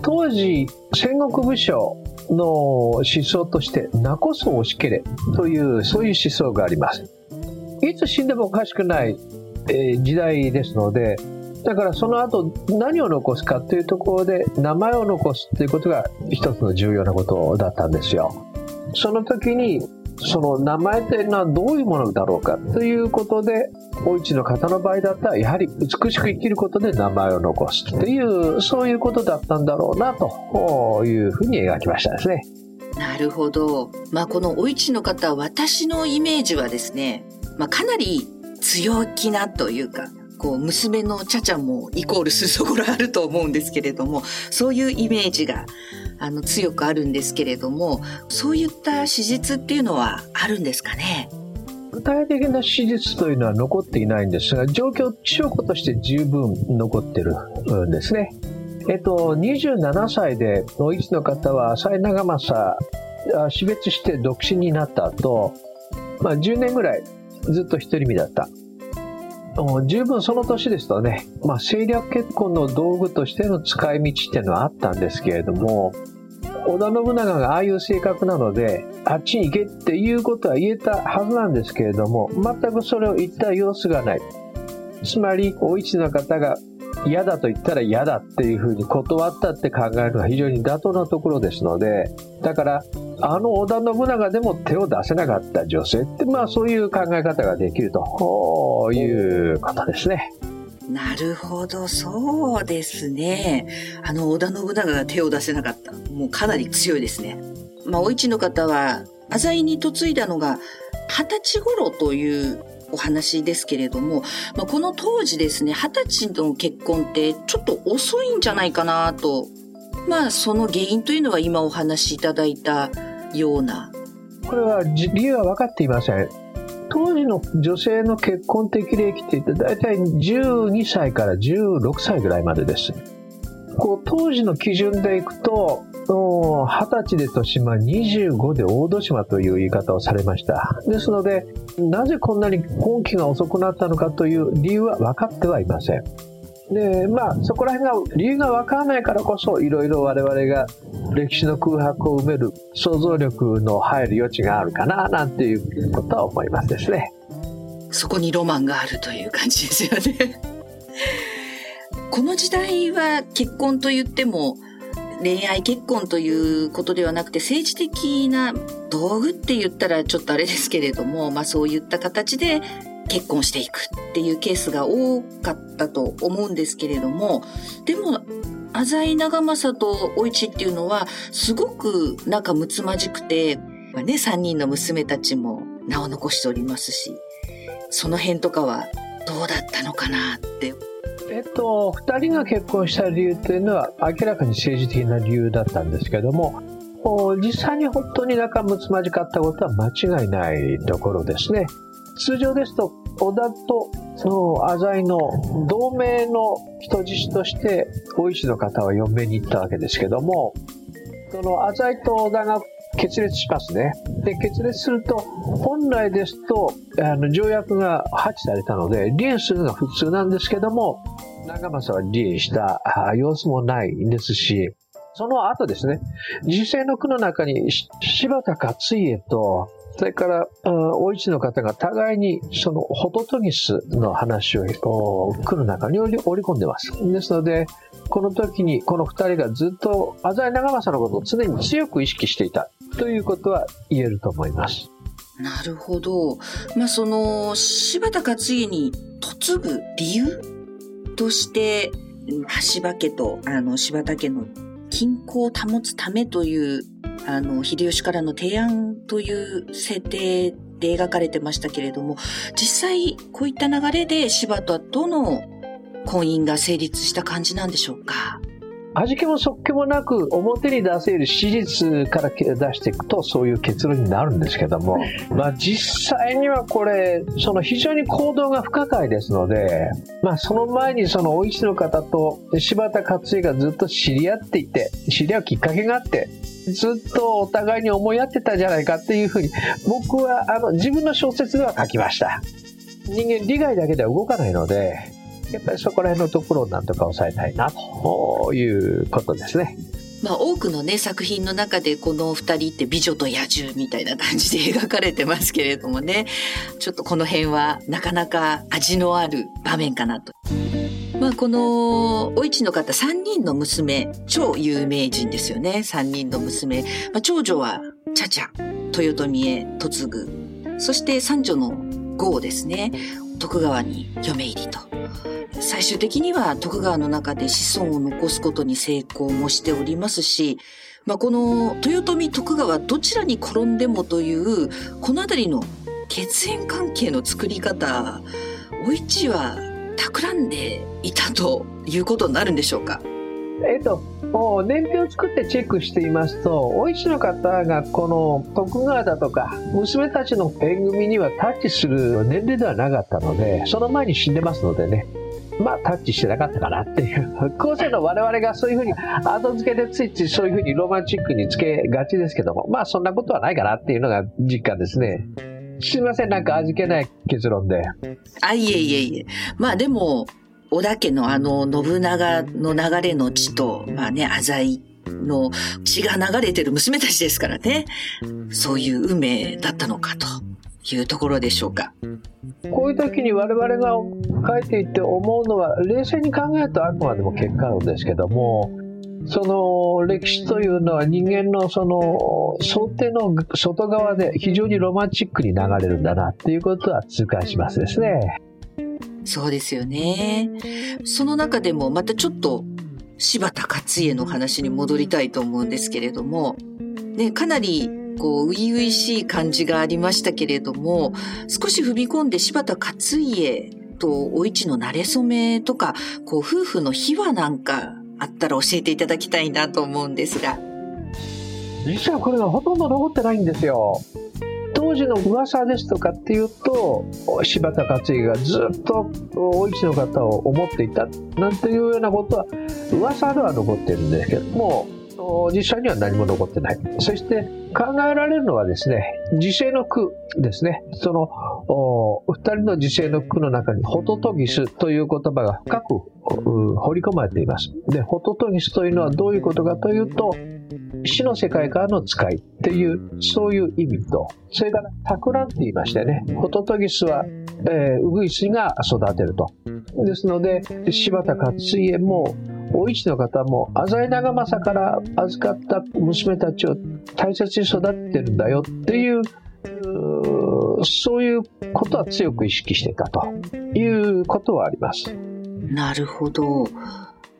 当時、戦国武将の思想として、なこそ惜しけれという、そういう思想があります。いつ死んでもおかしくない、えー、時代ですので、だからその後何を残すかというところで名前を残すということが一つの重要なことだったんですよ。その時にその名前というのはどういうものだろうかということで、お市の方の場合だったら、やはり美しく生きることで名前を残すという、そういうことだったんだろうなというふうに描きましたですね。なるほど。まあ、このお市の方、私のイメージはですね、まあ、かなり強気なというか、こう、娘のちゃちゃもイコールすそこらあると思うんですけれども、そういうイメージがあの強くあるんですけれどもそういった史実っていうのはあるんですかね？具体的な史実というのは残っていないんですが状況証拠として十分残ってるんですね。えっと、27歳でお市の方は浅井長政死別して独身になった後、まあ10年ぐらいずっと独り身だった。十分その年ですとね、まあ、政略結婚の道具としての使い道っていうのはあったんですけれども、織田信長がああいう性格なので、あっちに行けっていうことは言えたはずなんですけれども、全くそれを言った様子がない。つまり、お市の方が嫌だと言ったら嫌だっていうふうに断ったって考えるのは非常に妥当なところですので、だから、あの織田信長でも手を出せなかった女性って、まあそういう考え方ができるということですね。なるほど、そうですね。あの、織田信長が手を出せなかった。もうかなり強いですね。まあ、お市の方は、浅井に嫁いだのが、二十歳頃というお話ですけれども、まあ、この当時ですね、二十歳の結婚ってちょっと遅いんじゃないかなと。まあ、その原因というのは今お話しいただいたような。これは理由は分かっていません。当時の女性の結婚的齢期って言って大体12歳から16歳ぐらいまでです。こう当時の基準でいくと、20歳で豊島、25で大戸島という言い方をされました。ですので、なぜこんなに婚期が遅くなったのかという理由は分かってはいません。で、まあ、そこら辺が理由が分からないからこそ、いろいろ我々が歴史の空白を埋める想像力の入る余地があるかな、なんていうことは思いますですね。そこにロマンがあるという感じですよね。この時代は結婚と言っても、恋愛結婚ということではなくて政治的な道具って言ったらちょっとあれですけれども、まあそういった形で結婚していくっていうケースが多かったと思うんですけれども、でも、浅井長政とお市っていうのは、すごく仲睦まじくて、まあね、3人の娘たちも名を残しておりますし、その辺とかはどうだったのかなって。えっと、2人が結婚した理由というのは明らかに政治的な理由だったんですけども、実際に本当に仲睦まじかったことは間違いないところですね。通常ですと織田とその浅井の同盟の人質として大石の方は嫁に行ったわけですけどもその浅井と織田が決裂しますね。で、決裂すると、本来ですと、あの、条約が破棄されたので、離縁するのが普通なんですけども、長政は離縁した様子もないんですし、その後ですね、時世の句の中に柴田勝家とそれから、お市の方が互いにそのホトトギスの話を句の中に織り込んでます。ですので、この時にこの二人がずっと浅井長政のことを常に強く意識していたということは言えると思います。なるほど。まあ、その、柴田勝家に嫁ぐ理由として、橋場家とあの柴田家の均衡を保つためというあの、秀吉からの提案という設定で描かれてましたけれども、実際こういった流れで柴田との婚姻が成立した感じなんでしょうか？味気もそっけもなく表に出せる史実から出していくとそういう結論になるんですけども、まあ実際にはこれ、その非常に行動が不可解ですので、まあその前にそのお石の方と柴田勝家がずっと知り合っていて、知り合うきっかけがあって、ずっとお互いに思い合ってたじゃないかっていうふうに、僕はあの自分の小説では書きました。人間利害だけでは動かないので、やっぱりそこら辺のところをなんとか抑えたいなということですね。まあ多くのね作品の中でこの二人って美女と野獣みたいな感じで描かれてますけれどもね。ちょっとこの辺はなかなか味のある場面かなと。まあこのお市の方3人の娘超有名人ですよね。3人の娘、まあ、長女は茶々豊臣へ嫁ぐ。そして三女の郷ですね。徳川に嫁入りと。最終的には徳川の中で子孫を残すことに成功もしておりますし、まあ、この豊臣徳川どちらに転んでもというこの辺りの血縁関係の作り方お市は企んでいたということになるんでしょうか？えっと、年表を作ってチェックしていますと、お市の方がこの徳川だとか、娘たちの縁組にはタッチする年齢ではなかったので、その前に死んでますのでね、まあタッチしてなかったかなっていう。後世の我々がそういうふうに後付けでついついそういうふうにロマンチックにつけがちですけども、まあそんなことはないかなっていうのが実感ですね。すいません、なんか味気ない結論で。あ、いえいえいえ。まあでも、織田家のあの信長の流れの血と、まあね、浅井の血が流れてる娘たちですからね。そういう運命だったのかというところでしょうか。こういう時に我々が書いていって思うのは、冷静に考えるとあくまでも結果論ですけども、その歴史というのは人間のその想定の外側で非常にロマンチックに流れるんだなっていうことは痛感しますですね。そうですよね。その中でもまたちょっと柴田勝家の話に戻りたいと思うんですけれども、ね、かなりこう、初々しい感じがありましたけれども、少し踏み込んで柴田勝家とお市の馴れ初めとか、こう、夫婦の秘話なんかあったら教えていただきたいなと思うんですが。実はこれがほとんど残ってないんですよ。当時の噂ですとかっていうと柴田勝家がずっとお市の方を思っていたなんていうようなことは噂では残ってるんですけども実際には何も残ってない。そして考えられるのはですね時世の句ですね。その二人の時世の句の中にホトトギスという言葉が深く掘り込まれています。でホトトギスというのはどういうことかというと死の世界からの使いっていう、そういう意味と、それから、托卵って言いましてね、ホトトギスは、えー、ウグイスが育てると。ですので、柴田勝家も、お市の方も、浅井長政から預かった娘たちを大切に育ててるんだよってい、うそういうことは強く意識してたということはあります。なるほど。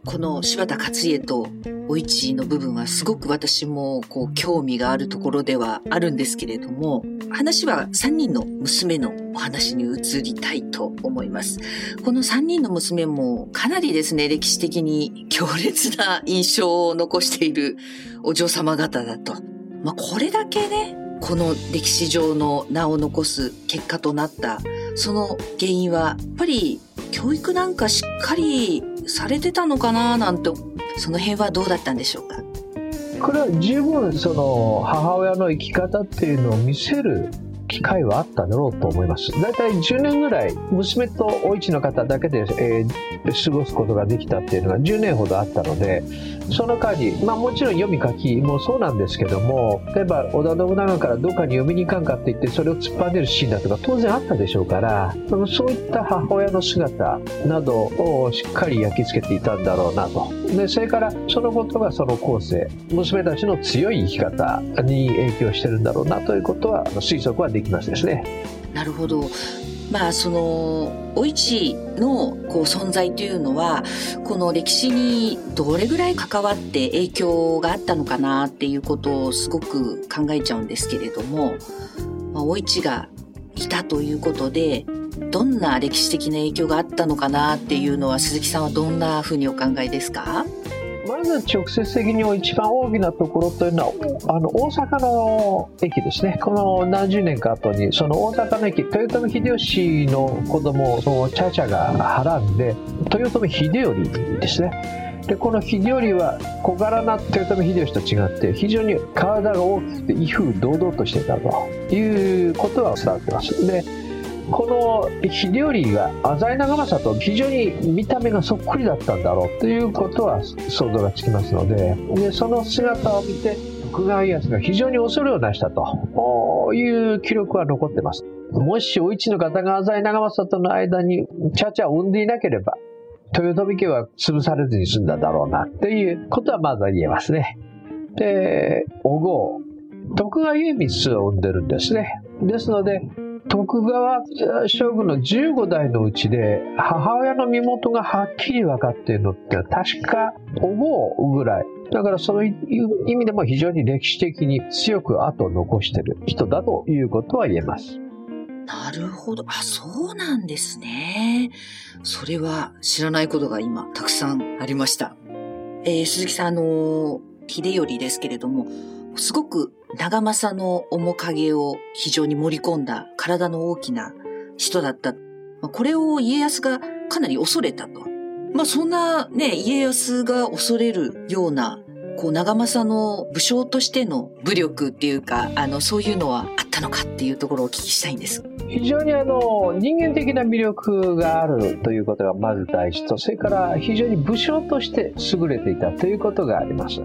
この柴田勝家とお市の部分はすごく私もこう興味があるところではあるんですけれども、話は3人の娘のお話に移りたいと思います。この3人の娘もかなりですね、歴史的に強烈な印象を残しているお嬢様方だと。まあ、これだけね、この歴史上の名を残す結果となった、その原因は、やっぱり教育なんかしっかりされてたのかななんてその辺はどうだったんでしょうか？これは十分その母親の生き方っていうのを見せる機会はあっただろうと思います。だいたい10年ぐらい娘とお市の方だけで、えー、過ごすことができたっていうのが10年ほどあったので、その間に、まあもちろん読み書きもそうなんですけども、例えば織田信長からどっかに読みに行かんかって言ってそれを突っ張ねるシーンだとか当然あったでしょうから、そういった母親の姿などをしっかり焼き付けていたんだろうなと。で、それからそのことがその後世、娘たちの強い生き方に影響してるんだろうなということは推測はできますですね。なるほど。まあそのお市のこう存在というのはこの歴史にどれぐらい関わって影響があったのかなっていうことをすごく考えちゃうんですけれども、まあ、お市がいたということでどんな歴史的な影響があったのかなっていうのは鈴木さんはどんなふうにお考えですか？まず直接的に一番大きなところというのはあの大阪の駅ですね。この何十年か後にその大阪の駅豊臣秀吉の子供をチャチャがはらんで豊臣秀頼ですね。でこの秀頼は小柄な豊臣秀吉と違って非常に体が大きくて威風堂々としてたということは伝わってます。でこの秀頼が浅井長政と非常に見た目がそっくりだったんだろうということは想像がつきますのででその姿を見て徳川家康が非常に恐れをなしたという記録は残ってます。もしお市の方が浅井長政との間にチャチャを生んでいなければ豊臣家は潰されずに済んだだろうなっていうことはまずは言えますね。で、お郷、徳川家光を生んでるんですね。ですので、徳川将軍の15代のうちで母親の身元がはっきり分かっているのって確か思うぐらいだからそういう意味でも非常に歴史的に強く後を残している人だということは言えます。なるほど。あ、そうなんですね。それは知らないことが今たくさんありました。えー、鈴木さん、あの、秀頼ですけれども、すごく長政の面影を非常に盛り込んだ体の大きな人だった。これを家康がかなり恐れたと。まあそんなね、家康が恐れるような、こう長政の武将としての武力っていうか、あの、そういうのはあったのかっていうところをお聞きしたいんです。非常にあの、人間的な魅力があるということがまず大事と、それから非常に武将として優れていたということがあります。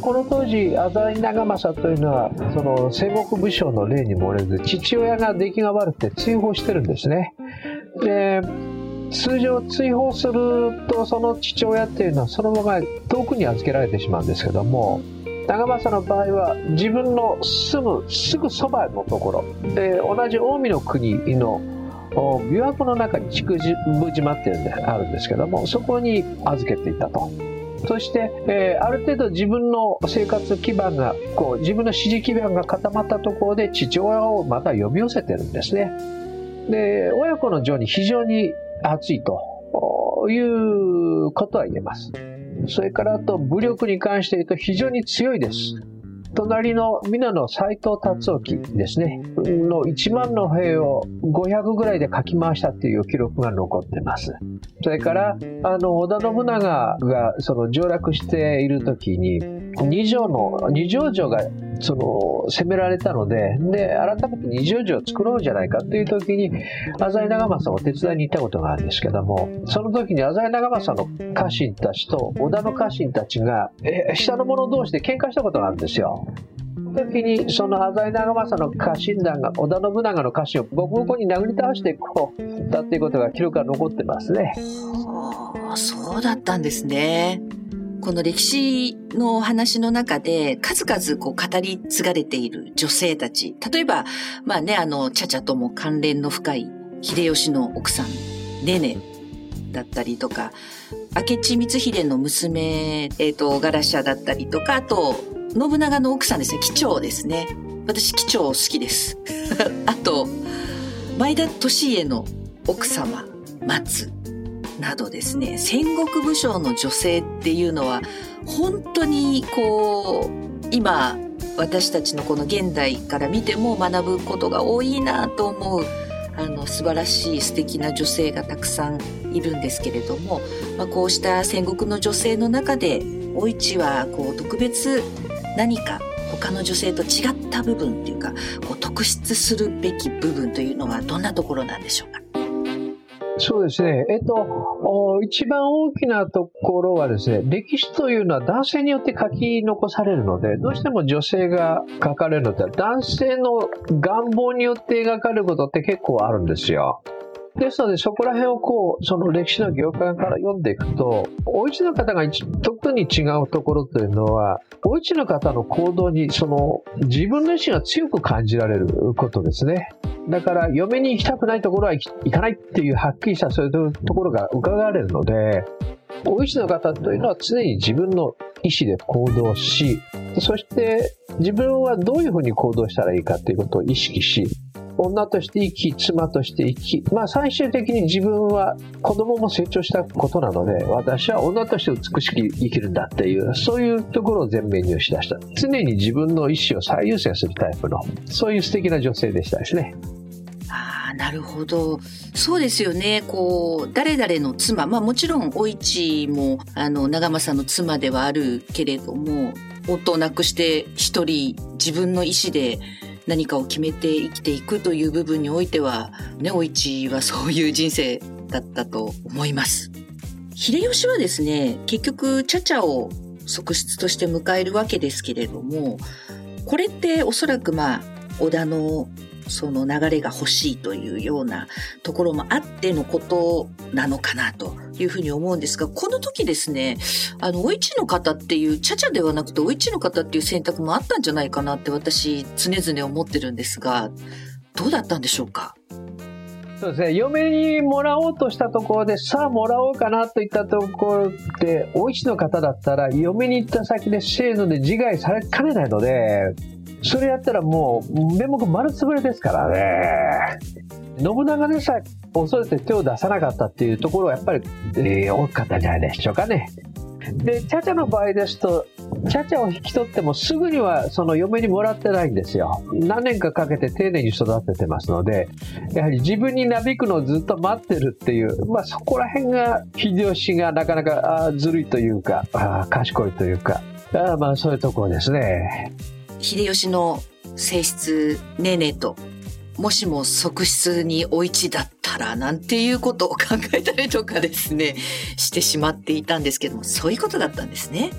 この当時浅井長政というのはその戦国武将の例に漏れず父親が出来が悪くて追放してるんですねで通常追放するとその父親っていうのはそのまま遠くに預けられてしまうんですけども長政の場合は自分の住むすぐそばのところで同じ近江の国の琵琶湖の中に筑部島っていうんであるんですけどもそこに預けていたと。そして、えー、ある程度自分の生活基盤がこう自分の支持基盤が固まったところで父親をまた呼び寄せてるんですね。で親子の情に非常に熱いということは言えます。それからあと武力に関して言うと非常に強いです。隣の皆の斎藤達興ですね、の1万の兵を500ぐらいで書き回したっていう記録が残ってます。それから、あの、織田信長がその上洛している時に、二条の、二条城がその攻められたので、で、改めて二条城を作ろうじゃないかっていう時に、浅井長政を手伝いに行ったことがあるんですけども、その時に浅井長政の家臣たちと織田の家臣たちが、え下の者同士で喧嘩したことがあるんですよ。時にその浅井長政の家臣団が織田信長の家臣をボコボコに殴り倒してこうだっていうことが記録が残ってますね。そうだったんですね。この歴史の話の中で数々こう語り継がれている女性たち。例えば、まあね、あの、ちゃちゃとも関連の深い秀吉の奥さん、ねねだったりとか、明智光秀の娘、えっ、ー、と、ガラシャだったりとか、あと、信長の奥さんですね、機長ですね。私、機長好きです。あと、前田利家の奥様、松。などですね、戦国武将の女性っていうのは、本当にこう、今、私たちのこの現代から見ても学ぶことが多いなと思う、あの、素晴らしい素敵な女性がたくさんいるんですけれども、まあ、こうした戦国の女性の中で、お市はこう特別何か他の女性と違った部分っていうか、こう特筆するべき部分というのはどんなところなんでしょうか？そうですね。えっと、一番大きなところはですね、歴史というのは男性によって書き残されるので、どうしても女性が書かれるので、男性の願望によって描かれることって結構あるんですよ。ですので、そこら辺をこう、その歴史の業界から読んでいくと、お市の方が特に違うところというのは、お市の方の行動に、その、自分の意思が強く感じられることですね。だから、嫁に行きたくないところは行かないっていう、はっきりしたそういうところが伺われるので、お市の方というのは常に自分の意思で行動し、そして自分はどういうふうに行動したらいいかということを意識し、女として生き、妻として生き、まあ最終的に自分は子供も成長したことなので、私は女として美しく生きるんだっていう、そういうところを前面に押し出した。常に自分の意思を最優先するタイプの、そういう素敵な女性でしたですね。ああ、なるほど。そうですよね。こう、誰々の妻、まあもちろん、お市も、あの、長政の妻ではあるけれども、夫を亡くして一人自分の意思で何かを決めて生きていくという部分においては、ね、お市はそういう人生だったと思います。秀吉はですね、結局、茶々を側室として迎えるわけですけれども、これっておそらくまあ、織田のその流れが欲しいというようなところもあってのことなのかなというふうに思うんですが、この時ですね、あの、お市の方っていう、ちゃちゃではなくてお市の方っていう選択もあったんじゃないかなって私常々思ってるんですが、どうだったんでしょうか？そうですね、嫁にもらおうとしたところで、さあもらおうかなといったところで、お市の方だったら、嫁に行った先で制度で自害されかねないので、それやったらもう、面目丸つぶれですからね。信長でさえ恐れて手を出さなかったっていうところはやっぱり、えー、大きかったんじゃないでしょうかね。で、チャチャの場合ですと、チャチャを引き取ってもすぐにはその嫁にもらってないんですよ。何年かかけて丁寧に育ててますので、やはり自分になびくのをずっと待ってるっていう、まあそこら辺が秀吉がなかなかあずるいというか、あ賢いというか、あまあそういうところですね。秀吉の性質、ねねともしも側室にお市だったらなんていうことを考えたりとかですねしてしまっていたんですけどもそういうことだったんですね。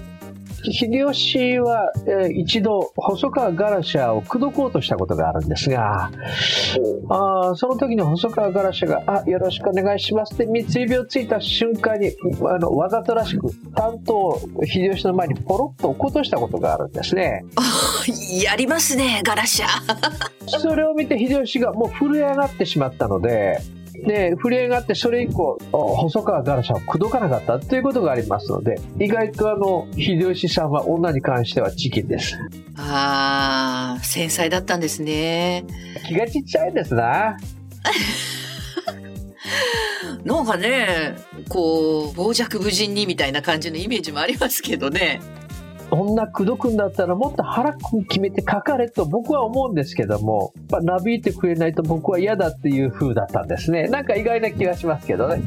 秀吉は、えー、一度細川ガラシャを口説こうとしたことがあるんですがあその時に細川ガラシャが「あよろしくお願いします」って三つ指をついた瞬間にあのわざとらしく担当秀吉の前にポロッと落っことしたことがあるんですね。やりますねガラシャ それを見て秀吉がもう震え上がってしまったのでで、震えがあって、それ以降、細川ガラシャを口説かなかったということがありますので、意外とあの、秀吉さんは女に関してはチキンです。ああ、繊細だったんですね。気がちっちゃいですな。なんかね、こう、傍若無人にみたいな感じのイメージもありますけどね。女口説くんだったらもっと腹決めて書かれと僕は思うんですけども、まあ、なびいてくれないと僕は嫌だっていう風だったんですね。なんか意外な気がしますけどね。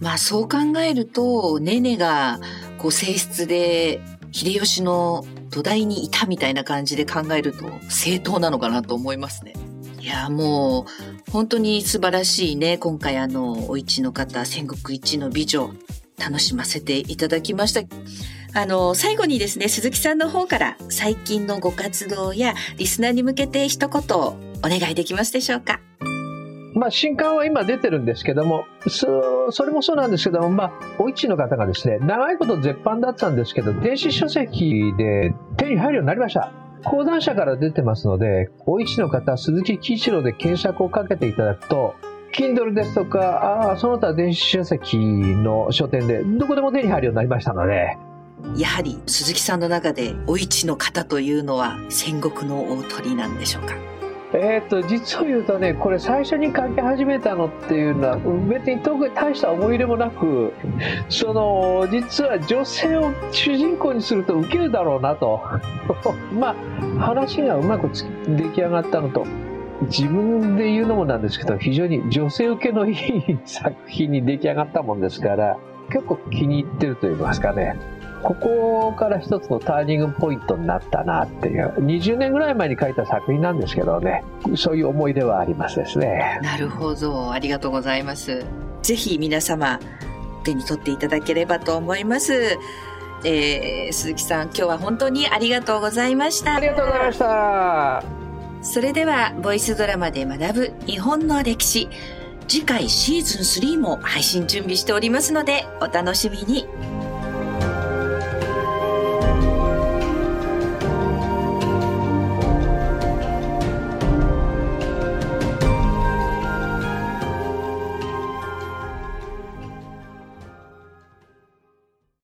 まあそう考えると、ネネがこう性質で秀吉の土台にいたみたいな感じで考えると正当なのかなと思いますね。いや、もう本当に素晴らしいね。今回あの、お市の方、戦国一の美女、楽しませていただきました。あの、最後にですね、鈴木さんの方から最近のご活動やリスナーに向けて一言お願いできますでしょうか？まあ、新刊は今出てるんですけども、そそれもそうなんですけども、まあ、お市の方がですね、長いこと絶版だったんですけど、電子書籍で手に入るようになりました。講談社から出てますので、お市の方、鈴木喜一郎で検索をかけていただくと、Kindle ですとか、あその他電子書籍の書店でどこでも手に入るようになりましたので、やはり鈴木さんの中でお市の方というのは戦国の大鳥なんでしょうか？えっと実を言うとねこれ最初に書き始めたのっていうのは別に特に大した思い入れもなく その実は女性を主人公にするとウケるだろうなと。まあ話がうまく出来上がったのと自分で言うのもなんですけど非常に女性受けのいい作品に出来上がったもんですから結構気に入ってると言いますかね。ここから一つのターニングポイントになったなっていう、20年ぐらい前に書いた作品なんですけどね、そういう思い出はありますですね。なるほど。ありがとうございます。ぜひ皆様、手に取っていただければと思います。えー、鈴木さん、今日は本当にありがとうございました。ありがとうございました。それでは、ボイスドラマで学ぶ日本の歴史、次回シーズン3も配信準備しておりますので、お楽しみに。